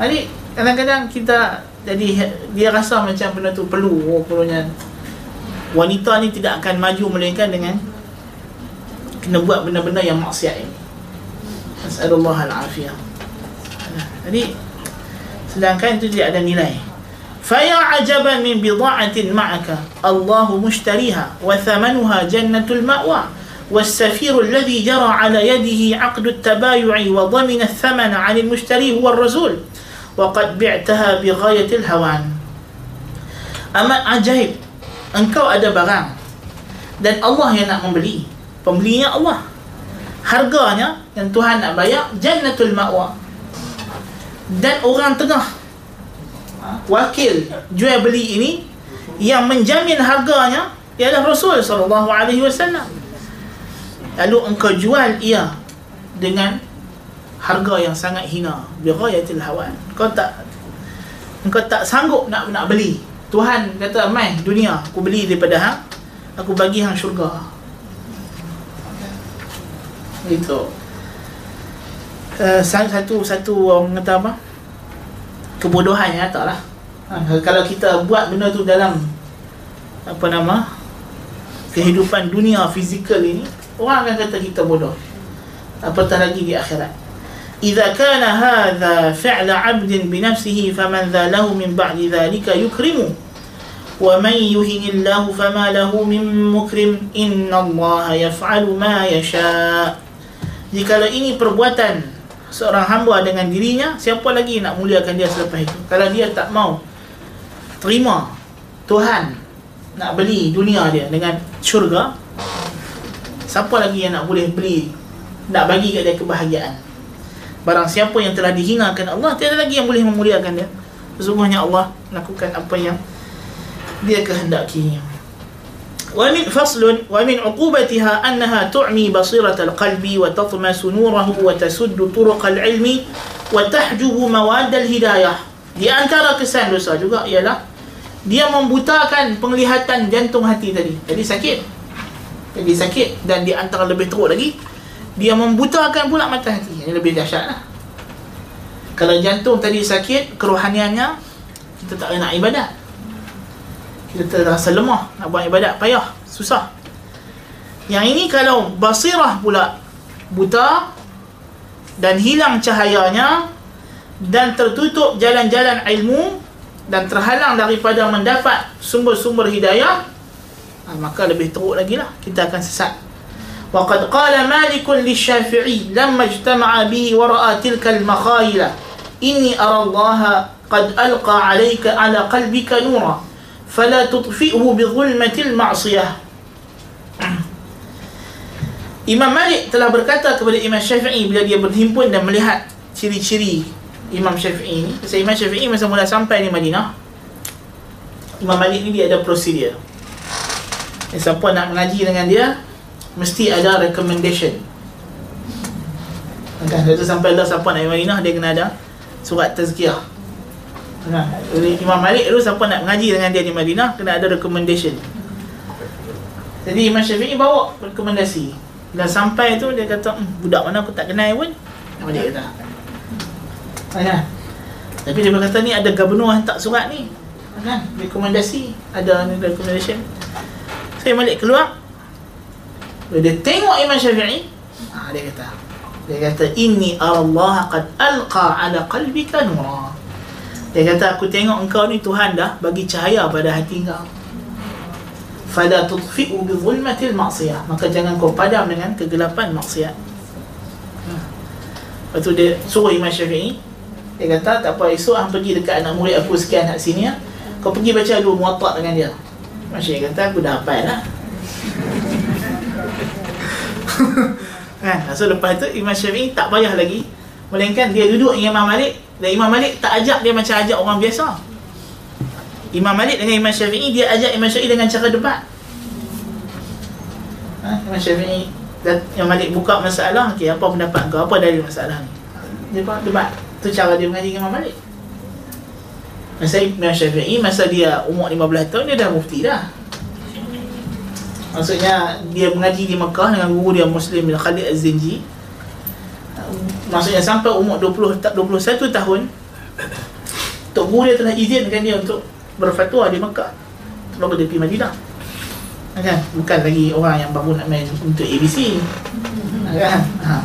Speaker 1: Jadi kadang-kadang kita jadi dia rasa macam benda tu perlu oh, perlunya wanita ni tidak akan maju melainkan dengan kena buat benda-benda yang maksiat ini. Nasallallahu al-afiyah. Jadi sedangkan itu tidak ada nilai. فيا عجبا من بضاعة معك. الله مشتريها وثمنها جنة المأوى والسفير الذي جرى على يده عقد التبايع وضمن الثمن عن المشتري هو الرسول وقد بعتها بغاية الهوان. أما عجيب engkau ada barang dan Allah yang nak membeli. Pembelinya Allah. Harganya yang Tuhan nak bayar jannatul ma'wa. Dan orang tengah wakil jual beli ini yang menjamin harganya ialah Rasul sallallahu alaihi wasallam. Lalu engkau jual ia dengan harga yang sangat hina bighayatil hawan kau tak engkau tak sanggup nak nak beli. Tuhan kata mai dunia aku beli daripada hang aku bagi hang syurga. Itu uh, satu satu orang kata apa kebodohan yang tak lah ha, kalau kita buat benda tu dalam apa nama kehidupan dunia fizikal ini orang akan kata kita bodoh apatah lagi di akhirat إذا كان هذا فعل عبد بنفسه فمن ذا له من بعد ذلك يكرمه ومن يهن الله فما له من مكرم إن الله يفعل ما يشاء Jika ini perbuatan seorang hamba dengan dirinya, siapa lagi nak muliakan dia selepas itu? Kalau dia tak mau terima Tuhan nak beli dunia dia dengan syurga, Siapa lagi yang nak boleh beli Nak bagi kat dia kebahagiaan? Barang siapa yang telah dihinakan Allah Tiada lagi yang boleh memuliakan dia. Sesungguhnya Allah lakukan apa yang Dia wa min faslun wa min ومن فصل ومن عقوبتها أنها تعمي بصيرة القلب وتطمس نوره وتسد طرق العلم وتحجب mawaddal hidayah. Di antara kesan dosa juga ialah dia membutakan penglihatan jantung hati tadi jadi sakit jadi sakit dan di antara lebih teruk lagi dia membutakan pula mata hati ini lebih dahsyat lah. kalau jantung tadi sakit kerohaniannya kita tak nak ibadat kita terasa lemah nak buat ibadat payah susah yang ini kalau basirah pula buta dan hilang cahayanya dan tertutup jalan-jalan ilmu dan terhalang daripada mendapat sumber-sumber hidayah ha, maka lebih teruk lagi lah kita akan sesat وقد قال مالك للشافعي لما اجتمع به ورأى تلك المخايل إني أرى الله قد ألقى عليك على قلبك نورا فلا تطفئه بظلمة المعصية Imam Malik telah berkata kepada Imam Syafi'i bila dia berhimpun dan melihat ciri-ciri Imam Syafi'i ni. Sebab Imam Syafi'i masa mula sampai di Madinah, Imam Malik ni dia ada prosedur. Dan siapa nak mengaji dengan dia, mesti ada recommendation. Maka dia sampai dah siapa nak di Madinah, dia kena ada surat tazkiyah jadi Imam Malik tu siapa nak mengaji dengan dia di Madinah, kena ada recommendation. Jadi Imam Syafi'i bawa rekomendasi. Dah sampai tu dia kata, hmm, budak mana aku tak kenal pun. Apa dia kata? Kan? Tapi dia berkata ni ada gubernur hantar surat ni. Kan? Rekomendasi. Ada recommendation. Saya balik keluar. Bila dia tengok Imam Syafi'i, ha, dia kata, dia kata, Inni Allah qad alqa ala qalbika nura. Dia kata, aku tengok engkau ni Tuhan dah bagi cahaya pada hati kau fala tudfi'u bi zulmatil ma'siyah. Maka jangan kau padam dengan kegelapan maksiat. Ha. lepas tu dia suruh Imam Syafi'i. Dia kata tak apa esok hang pergi dekat anak murid aku sekian kat sini ya. kau pergi baca dulu muatak dengan dia. Imam Syafi'i kata aku dah hafal lah kan? So lepas tu Imam Syafi'i tak payah lagi melainkan dia duduk dengan Imam Malik dan Imam Malik tak ajak dia macam ajak orang biasa Imam Malik dengan Imam Syafi'i dia ajak Imam Syafi'i dengan cara debat. Ha, Imam Syafi'i Imam Malik buka masalah, okey apa pendapat kau? Apa dari masalah ni? Dia buat debat. Tu cara dia mengaji dengan Imam Malik. Masa Imam Syafi'i masa dia umur 15 tahun dia dah mufti dah. Maksudnya dia mengaji di Mekah dengan guru dia Muslim Khalid Az-Zinji Maksudnya sampai umur 20 21 tahun Tok guru dia telah izinkan dia untuk berfatwa di Mekah Baru dia pergi Madinah kan? Bukan lagi orang yang baru nak main untuk ABC kan? Ha.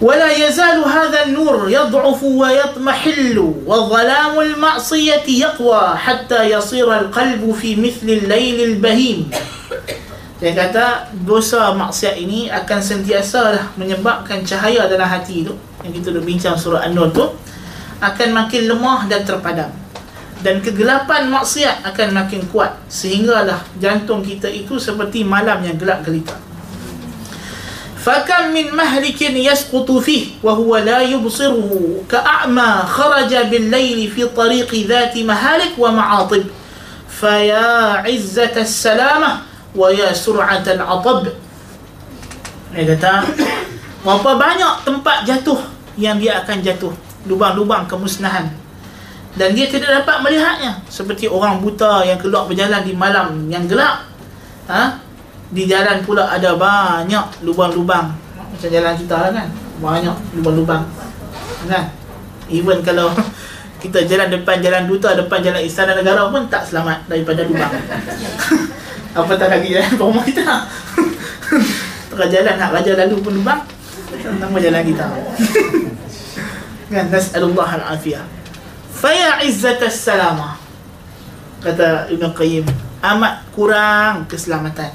Speaker 1: ولا يزال هذا النور يضعف ويطمحل وظلام المعصية يقوى حتى يصير القلب في مثل الليل البهيم dia kata dosa maksiat ini akan sentiasa lah menyebabkan cahaya dalam hati tu yang kita dah bincang surah An-Nur tu akan makin lemah dan terpadam. Dan kegelapan maksiat akan makin kuat sehinggalah jantung kita itu seperti malam yang gelap gelita. Fakam min mahlikin yasqutu fih wa huwa la yubsiruhu ka'ama kharaja bil layli fi tariqi dhati mahalik wa ma'atib. Faya izzat as-salamah wa ya al-atab dia kata berapa banyak tempat jatuh yang dia akan jatuh? Lubang-lubang kemusnahan. Dan dia tidak dapat melihatnya. Seperti orang buta yang keluar berjalan di malam yang gelap ha? di jalan pula ada banyak lubang-lubang. Macam jalan kita lah kan? Banyak lubang-lubang. Kan? Even kalau kita jalan depan jalan duta depan jalan istana negara pun tak selamat daripada lubang apa tak lagi jalan rumah kita tengah jalan nak raja lalu pun lubang nama jalan kita kan nas'alullah al-afiyah Faya izzatas salamah Kata Ibn Qayyim Amat kurang keselamatan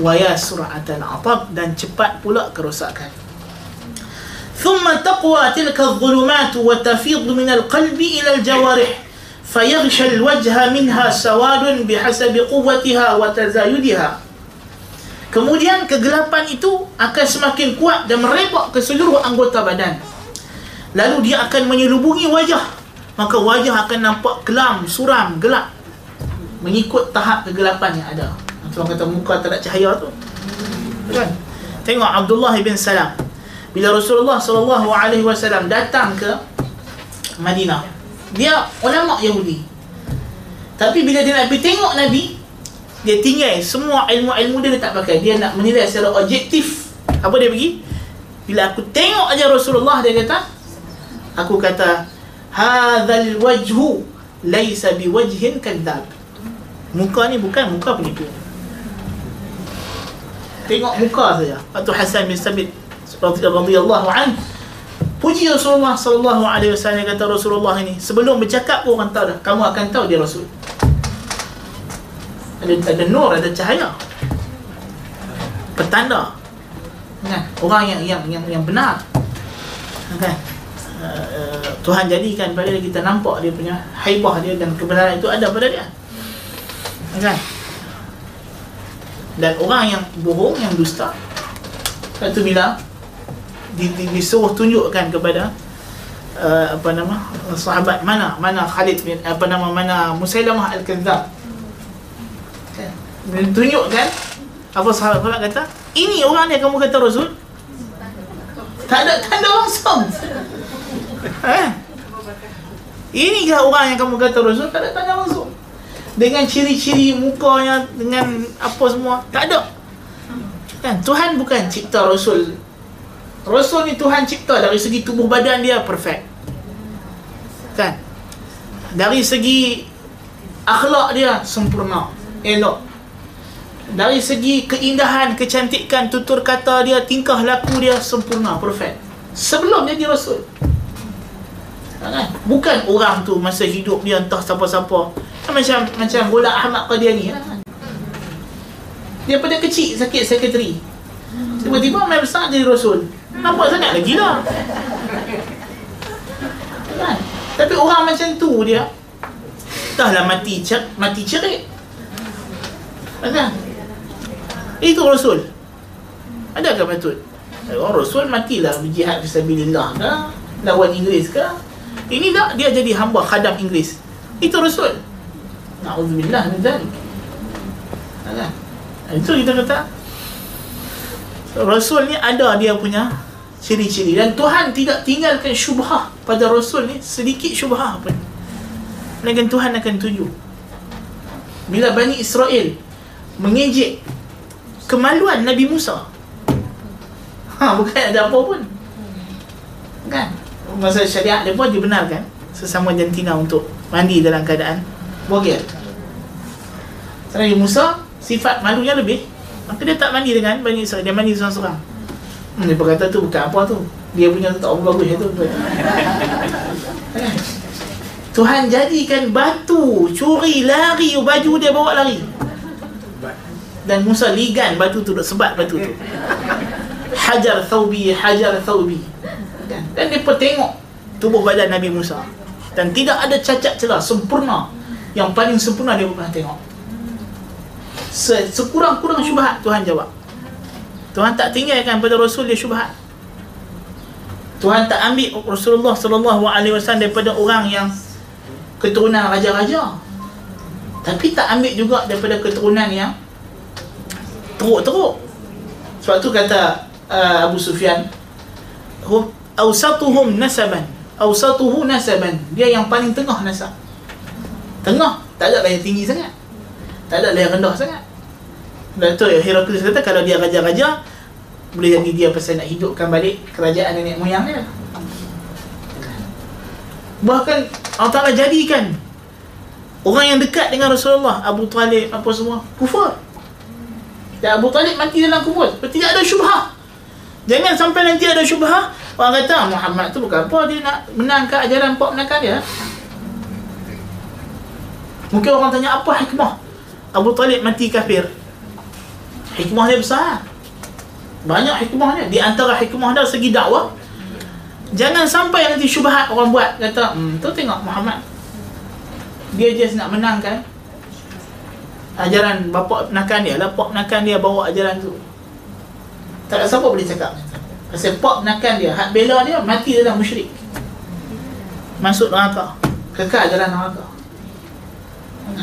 Speaker 1: Waya sura'atan atab Dan cepat pula kerosakan ثم تقوى تلك الظلمات وتفيض من القلب إلى الجوارح fayaghshal wajha minha sawadun bihasabi quwwatiha wa tazayudiha Kemudian kegelapan itu akan semakin kuat dan merebak ke seluruh anggota badan. Lalu dia akan menyelubungi wajah. Maka wajah akan nampak kelam, suram, gelap. Mengikut tahap kegelapan yang ada. Orang kata muka tak ada cahaya tu. Kan? Tengok Abdullah bin Salam. Bila Rasulullah SAW datang ke Madinah dia ulama Yahudi. Tapi bila dia nak pergi tengok Nabi, dia tinggal semua ilmu-ilmu dia dia tak pakai. Dia nak menilai secara objektif. Apa dia pergi? Bila aku tengok aja Rasulullah dia kata, aku kata hadzal wajhu laisa biwajhin kadzab muka ni bukan muka penipu tengok muka saja atau Hasan bin Sabit radhiyallahu an puji Rasulullah sallallahu alaihi wasallam kata Rasulullah ini sebelum bercakap pun orang tahu dah kamu akan tahu dia rasul. Ada ada nur ada cahaya. Petanda. Kan? Orang yang yang yang yang benar. Kan? Uh, Tuhan jadikan pada dia kita nampak dia punya haibah dia dan kebenaran itu ada pada dia. Kan? Dan orang yang bohong yang dusta satu bila di, di, disuruh tunjukkan kepada uh, apa nama sahabat mana mana Khalid bin apa nama mana Musailamah al-Kadzab kan? Dia tunjukkan apa sahabat kata ini orang yang kamu kata Rasul tak ada tanda langsung. Eh? ini ke orang yang kamu kata Rasul tak ada tanda langsung. Dengan ciri-ciri mukanya dengan apa semua tak ada. Kan? Tuhan bukan cipta Rasul Rasul ni Tuhan cipta dari segi tubuh badan dia perfect. Kan? Dari segi akhlak dia sempurna elok. Dari segi keindahan kecantikan tutur kata dia tingkah laku dia sempurna perfect. Sebelum jadi rasul. Kan? Bukan orang tu masa hidup dia entah siapa-siapa. Macam macam Bola Ahmad Qadiani kan? Dia pada kecil sakit sekretari. Tiba-tiba main besar jadi rasul nampak sangat lagi lah. Kan? Tapi orang macam tu dia dah lah mati cer mati cerit. Kan? Itu rasul. Adakah patut? Orang rasul matilah berjihad fisabilillah ke lawan Inggeris ke. Ini tak dia jadi hamba khadam Inggeris. Itu rasul. Na'udzubillah min zalik. Kan? Itu kita kata Rasul ni ada dia punya ciri-ciri dan Tuhan tidak tinggalkan syubhah pada Rasul ni sedikit syubhah pun. Melainkan Tuhan akan tuju. Bila Bani Israel mengejek kemaluan Nabi Musa ha, bukan ada apa pun. Kan? Masa syariat dia pun dibenarkan sesama jantina untuk mandi dalam keadaan bogel. Nabi Musa sifat malunya lebih maka dia tak mandi dengan Bani Israel. Dia mandi seorang-seorang hmm, dia berkata tu bukan apa tu. Dia punya tu tak apa bagus itu Tuhan jadikan batu curi lari baju dia bawa lari. Dan Musa ligan batu tu duk sebat batu tu. Hajar thawbi hajar thawbi. Dan dia tengok tubuh badan Nabi Musa. Dan tidak ada cacat celah sempurna. Yang paling sempurna dia pernah tengok. Se- sekurang-kurang syubhat Tuhan jawab Tuhan tak tinggalkan pada Rasul dia syubhat. Tuhan tak ambil Rasulullah sallallahu alaihi wasallam daripada orang yang keturunan raja-raja. Tapi tak ambil juga daripada keturunan yang teruk-teruk. Sebab tu kata uh, Abu Sufyan hum awsatuhum nasaban. Awsatuhu nasaban. Dia yang paling tengah nasab tengah. Tak ada yang tinggi sangat. Tak ada yang rendah sangat dan tu Heraklius kata kalau dia raja-raja boleh jadi dia pasal nak hidupkan balik kerajaan nenek moyang dia. Bahkan Allah Ta'ala jadikan orang yang dekat dengan Rasulullah Abu Talib apa semua kufur. Dan Abu Talib mati dalam kubur tidak ada syubhah. Jangan sampai nanti ada syubhah orang kata "Ah, Muhammad tu bukan apa dia nak menangkan ajaran pop menakan dia. Mungkin orang tanya apa hikmah? Abu Talib mati kafir hikmah dia besar banyak hikmahnya di antara hikmah dia segi dakwah Jangan sampai nanti syubhat orang buat kata, "Hmm, tu tengok Muhammad. Dia just nak menangkan ajaran bapa penakan dia lah, pak penakan dia bawa ajaran tu." Tak ada siapa boleh cakap. Pasal pak penakan dia, hak bela dia mati dalam musyrik. Masuk neraka. Kekal dalam neraka.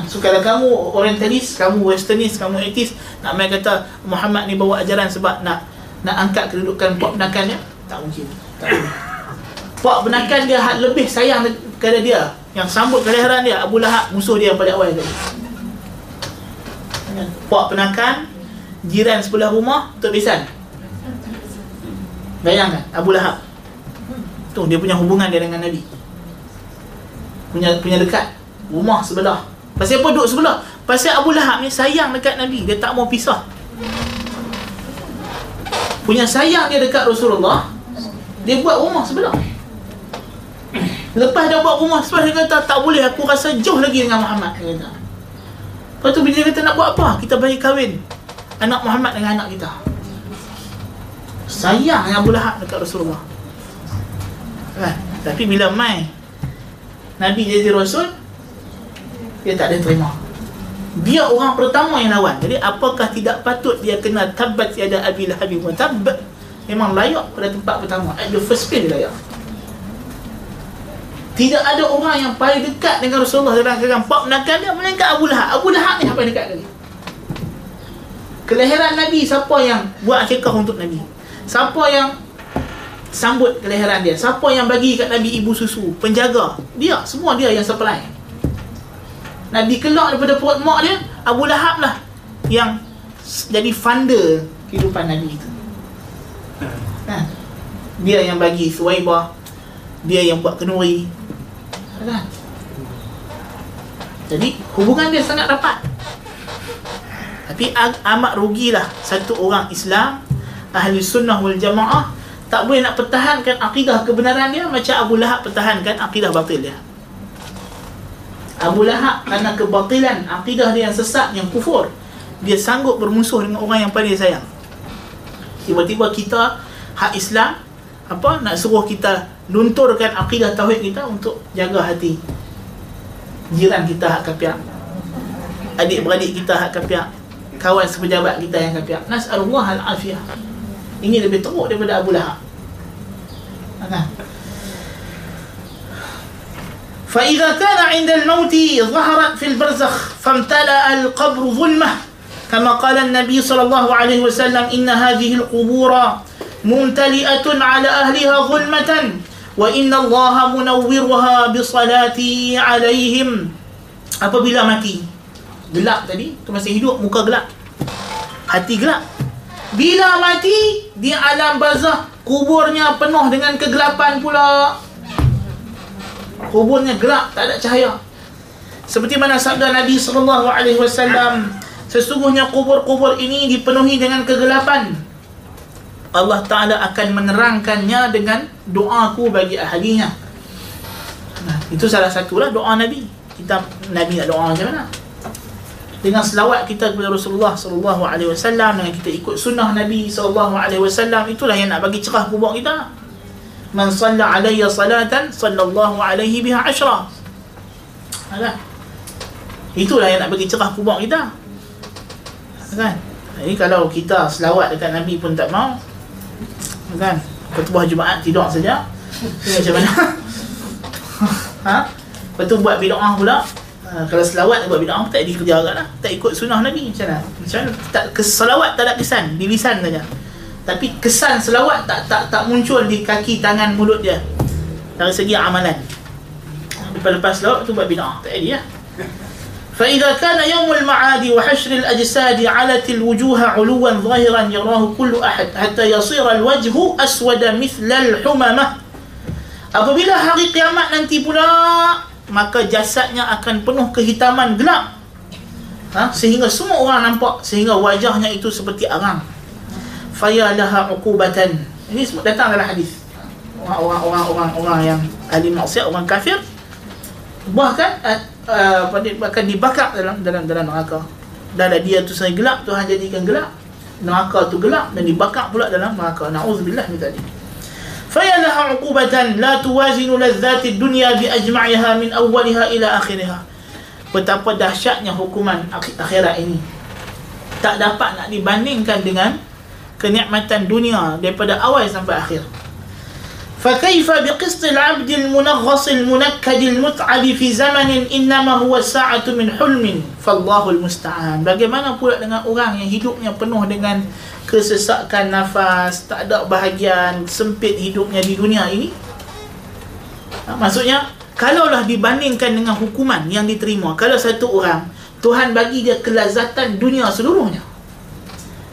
Speaker 1: So kalau kamu orientalis, kamu westernis, kamu etis nak main kata Muhammad ni bawa ajaran sebab nak nak angkat kedudukan pak penakan dia, tak mungkin. Tak boleh. Pak benakan dia hak lebih sayang kepada dia. Yang sambut kelahiran dia Abu Lahab musuh dia pada awal tadi. Pak penakan Jiran sebelah rumah Tok Bisan Bayangkan Abu Lahab. Tu dia punya hubungan dia dengan Nabi. Punya punya dekat. Rumah sebelah Pasal apa duduk sebelah Pasal Abu Lahab ni sayang dekat Nabi Dia tak mau pisah Punya sayang dia dekat Rasulullah Dia buat rumah sebelah Lepas dia buat rumah sebab dia kata tak boleh aku rasa jauh lagi dengan Muhammad dia kata. Lepas tu bila dia kata nak buat apa? Kita bagi kahwin anak Muhammad dengan anak kita. Sayang yang Abu Lahab dekat Rasulullah. Kan? Tapi bila mai Nabi jadi Rasul dia tak ada terima. Dia orang pertama yang lawan. Jadi apakah tidak patut dia kena tabat tiada Abi Lahab wa tab? Memang layak pada tempat pertama. At the first place layak. Tidak ada orang yang paling dekat dengan Rasulullah dalam keadaan pak menakan dia melainkan Abu Lahab. Abu Lahab ni paling dekat dia. Kelahiran Nabi siapa yang buat akikah untuk Nabi? Siapa yang sambut kelahiran dia? Siapa yang bagi kat Nabi ibu susu? Penjaga. Dia, semua dia yang supply. Nabi keluar daripada perut mak dia, Abu Lahab lah yang jadi funder kehidupan Nabi itu. Ha. Dia yang bagi Suwaibah, dia yang buat kenuri. Kan? Jadi hubungan dia sangat rapat. Tapi amat rugilah satu orang Islam ahli sunnah wal jamaah tak boleh nak pertahankan akidah kebenaran dia macam Abu Lahab pertahankan akidah batil dia. Abu Lahab kerana kebatilan akidah dia yang sesat yang kufur. Dia sanggup bermusuh dengan orang yang paling sayang. Tiba-tiba kita hak Islam apa nak suruh kita lunturkan akidah tauhid kita untuk jaga hati jiran kita hak kapiak. Adik-beradik kita hak kapiak. Kawan sepejabat kita yang kapiak. Nas'alullah al-afiyah. Ini lebih teruk daripada Abu Lahab. Kan فإذا كان عند الموت ظهرت في البرزخ فامتلأ القبر ظلمة كما قال النبي صلى الله عليه وسلم إن هذه القبور ممتلئة على أهلها ظلمة وإن الله منورها بصلاتي عليهم apabila mati gelap tadi tu masih hidup muka gelap hati gelap bila mati di alam barzah kuburnya penuh dengan kegelapan pula kuburnya gelap tak ada cahaya. Seperti mana sabda Nabi sallallahu alaihi wasallam sesungguhnya kubur-kubur ini dipenuhi dengan kegelapan. Allah Ta'ala akan menerangkannya dengan doaku bagi ahlinya. Nah, itu salah satulah doa Nabi. Kita Nabi nak doa macam mana? Dengan selawat kita kepada Rasulullah sallallahu alaihi wasallam dengan kita ikut sunnah Nabi sallallahu alaihi wasallam itulah yang nak bagi cerah kubur kita man salla alayya salatan sallallahu alaihi biha ashra. Alah. itulah yang nak bagi cerah kubur kita. Kan jadi kalau kita selawat dekat Nabi pun tak mau. Kan khutbah Jumaat tidur saja. Ini macam mana? Ha? Lepas tu buat bid'ah pula. Ha, kalau selawat buat bid'ah tak dikerja agak lah tak ikut sunnah Nabi. Macam mana? Macam mana? Tak, selawat tak ada kesan. Di lisan saja tapi kesan selawat tak tak tak muncul di kaki tangan mulut dia dari segi amalan lepas-lepas selawat tu buat bid'ah tak ada lah فإذا كان يوم المعاد وحشر الأجساد علت الوجوه علوا ظاهرا يراه كل أحد حتى يصير الوجه أسود مثل الحممة Apabila hari kiamat nanti pula maka jasadnya akan penuh kehitaman gelap ha? sehingga semua orang nampak sehingga wajahnya itu seperti arang faya laha uqubatan. Ini semua datang dalam hadis. Orang orang orang orang, yang ahli maksiat orang kafir bahkan uh, uh, bahkan dibakar dalam dalam dalam neraka. Dan dia tu sendiri gelap Tuhan jadikan gelap neraka tu gelap dan dibakar pula dalam neraka. Naudzubillah min tadi faya laha uqubatan la tuwazinu ladzati dunya bi ajma'iha min awwaliha ila akhiriha. Betapa dahsyatnya hukuman akhirat ini. Tak dapat nak dibandingkan dengan Kenikmatan dunia daripada awal sampai akhir فكيف بقسط العبد المنغص المنكد المتعب في زمن إنما هو الساعة من حلم فالله المستعان Bagaimana pula dengan orang yang hidupnya penuh dengan kesesakan nafas, tak ada bahagian, sempit hidupnya di dunia ini? Ha, Maksudnya, kalaulah dibandingkan dengan hukuman yang diterima, kalau satu orang, Tuhan bagi dia kelazatan dunia seluruhnya.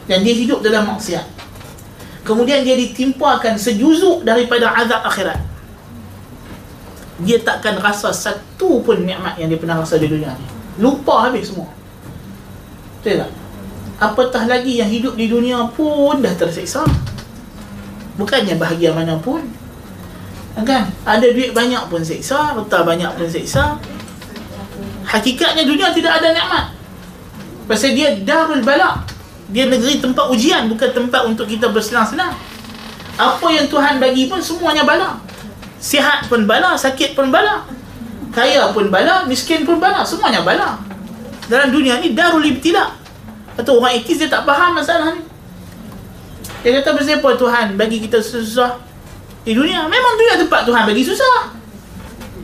Speaker 1: Dan dia hidup dalam maksiat. Kemudian dia ditimpakan sejuzuk daripada azab akhirat. Dia takkan rasa satu pun nikmat yang dia pernah rasa di dunia ni. Lupa habis semua. Betul tak? Apatah lagi yang hidup di dunia pun dah terseksa. Bukannya bahagia mana pun. Kan? Ada duit banyak pun seksa, harta banyak pun seksa. Hakikatnya dunia tidak ada nikmat. Pasal dia darul bala. Dia negeri tempat ujian bukan tempat untuk kita bersenang-senang. Apa yang Tuhan bagi pun semuanya bala. Sihat pun bala, sakit pun bala. Kaya pun bala, miskin pun bala, semuanya bala. Dalam dunia ni darul ibtila. Atau orang etis dia tak faham masalah ni. Dia kata pasal apa Tuhan bagi kita susah di dunia? Memang dunia tempat Tuhan bagi susah.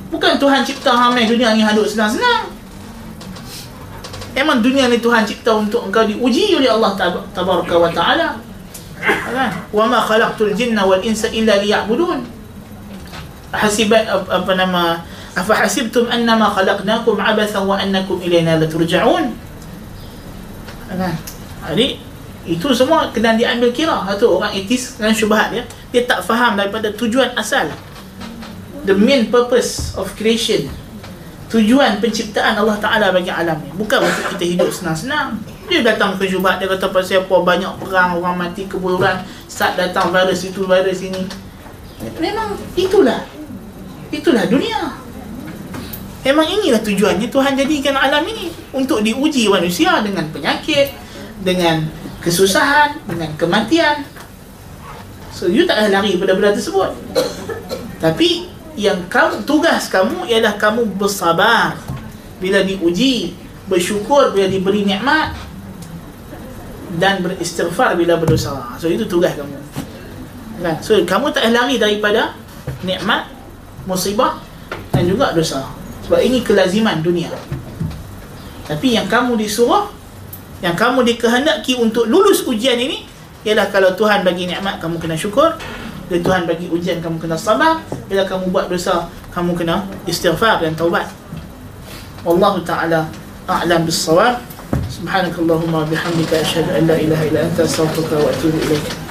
Speaker 1: Bukan Tuhan cipta hamil dunia ni hadut senang-senang. Memang dunia ni Tuhan cipta untuk engkau diuji oleh Allah Tab- Tabaraka wa Ta'ala. Wa ma khalaqtul jinna wal insa illa liya'budun. Hasibat ap- apa nama afa annama khalaqnakum abatha wa annakum ilayna la turja'un. Kan? Jadi itu semua kena diambil kira satu orang etis dengan syubhat dia dia tak faham daripada tujuan asal the main purpose of creation tujuan penciptaan Allah Ta'ala bagi alam ni. Bukan untuk kita hidup senang-senang. Dia datang ke syubhat dia kata pasal apa? Banyak perang orang mati kebuluran start datang virus itu virus ini. Memang itulah. Itulah dunia. Memang inilah tujuannya Tuhan jadikan alam ini untuk diuji manusia dengan penyakit dengan kesusahan dengan kematian. So you tak payah lari pada benda tersebut. Tapi yang kamu tugas kamu ialah kamu bersabar. Bila diuji bersyukur bila diberi nikmat dan beristighfar bila berdosa. So itu tugas kamu. Kan? So kamu tak lari daripada nikmat musibah dan juga dosa. Sebab ini kelaziman dunia. Tapi yang kamu disuruh yang kamu dikehendaki untuk lulus ujian ini ialah kalau Tuhan bagi nikmat kamu kena syukur bila Tuhan bagi ujian kamu kena sabar. Bila kamu buat dosa kamu kena istighfar dan taubat. Wallahu taala a'lam bis-shawab subhanakallahumma bihamdika asyhadu an la ilaha illa anta astaghfiruka wa atubu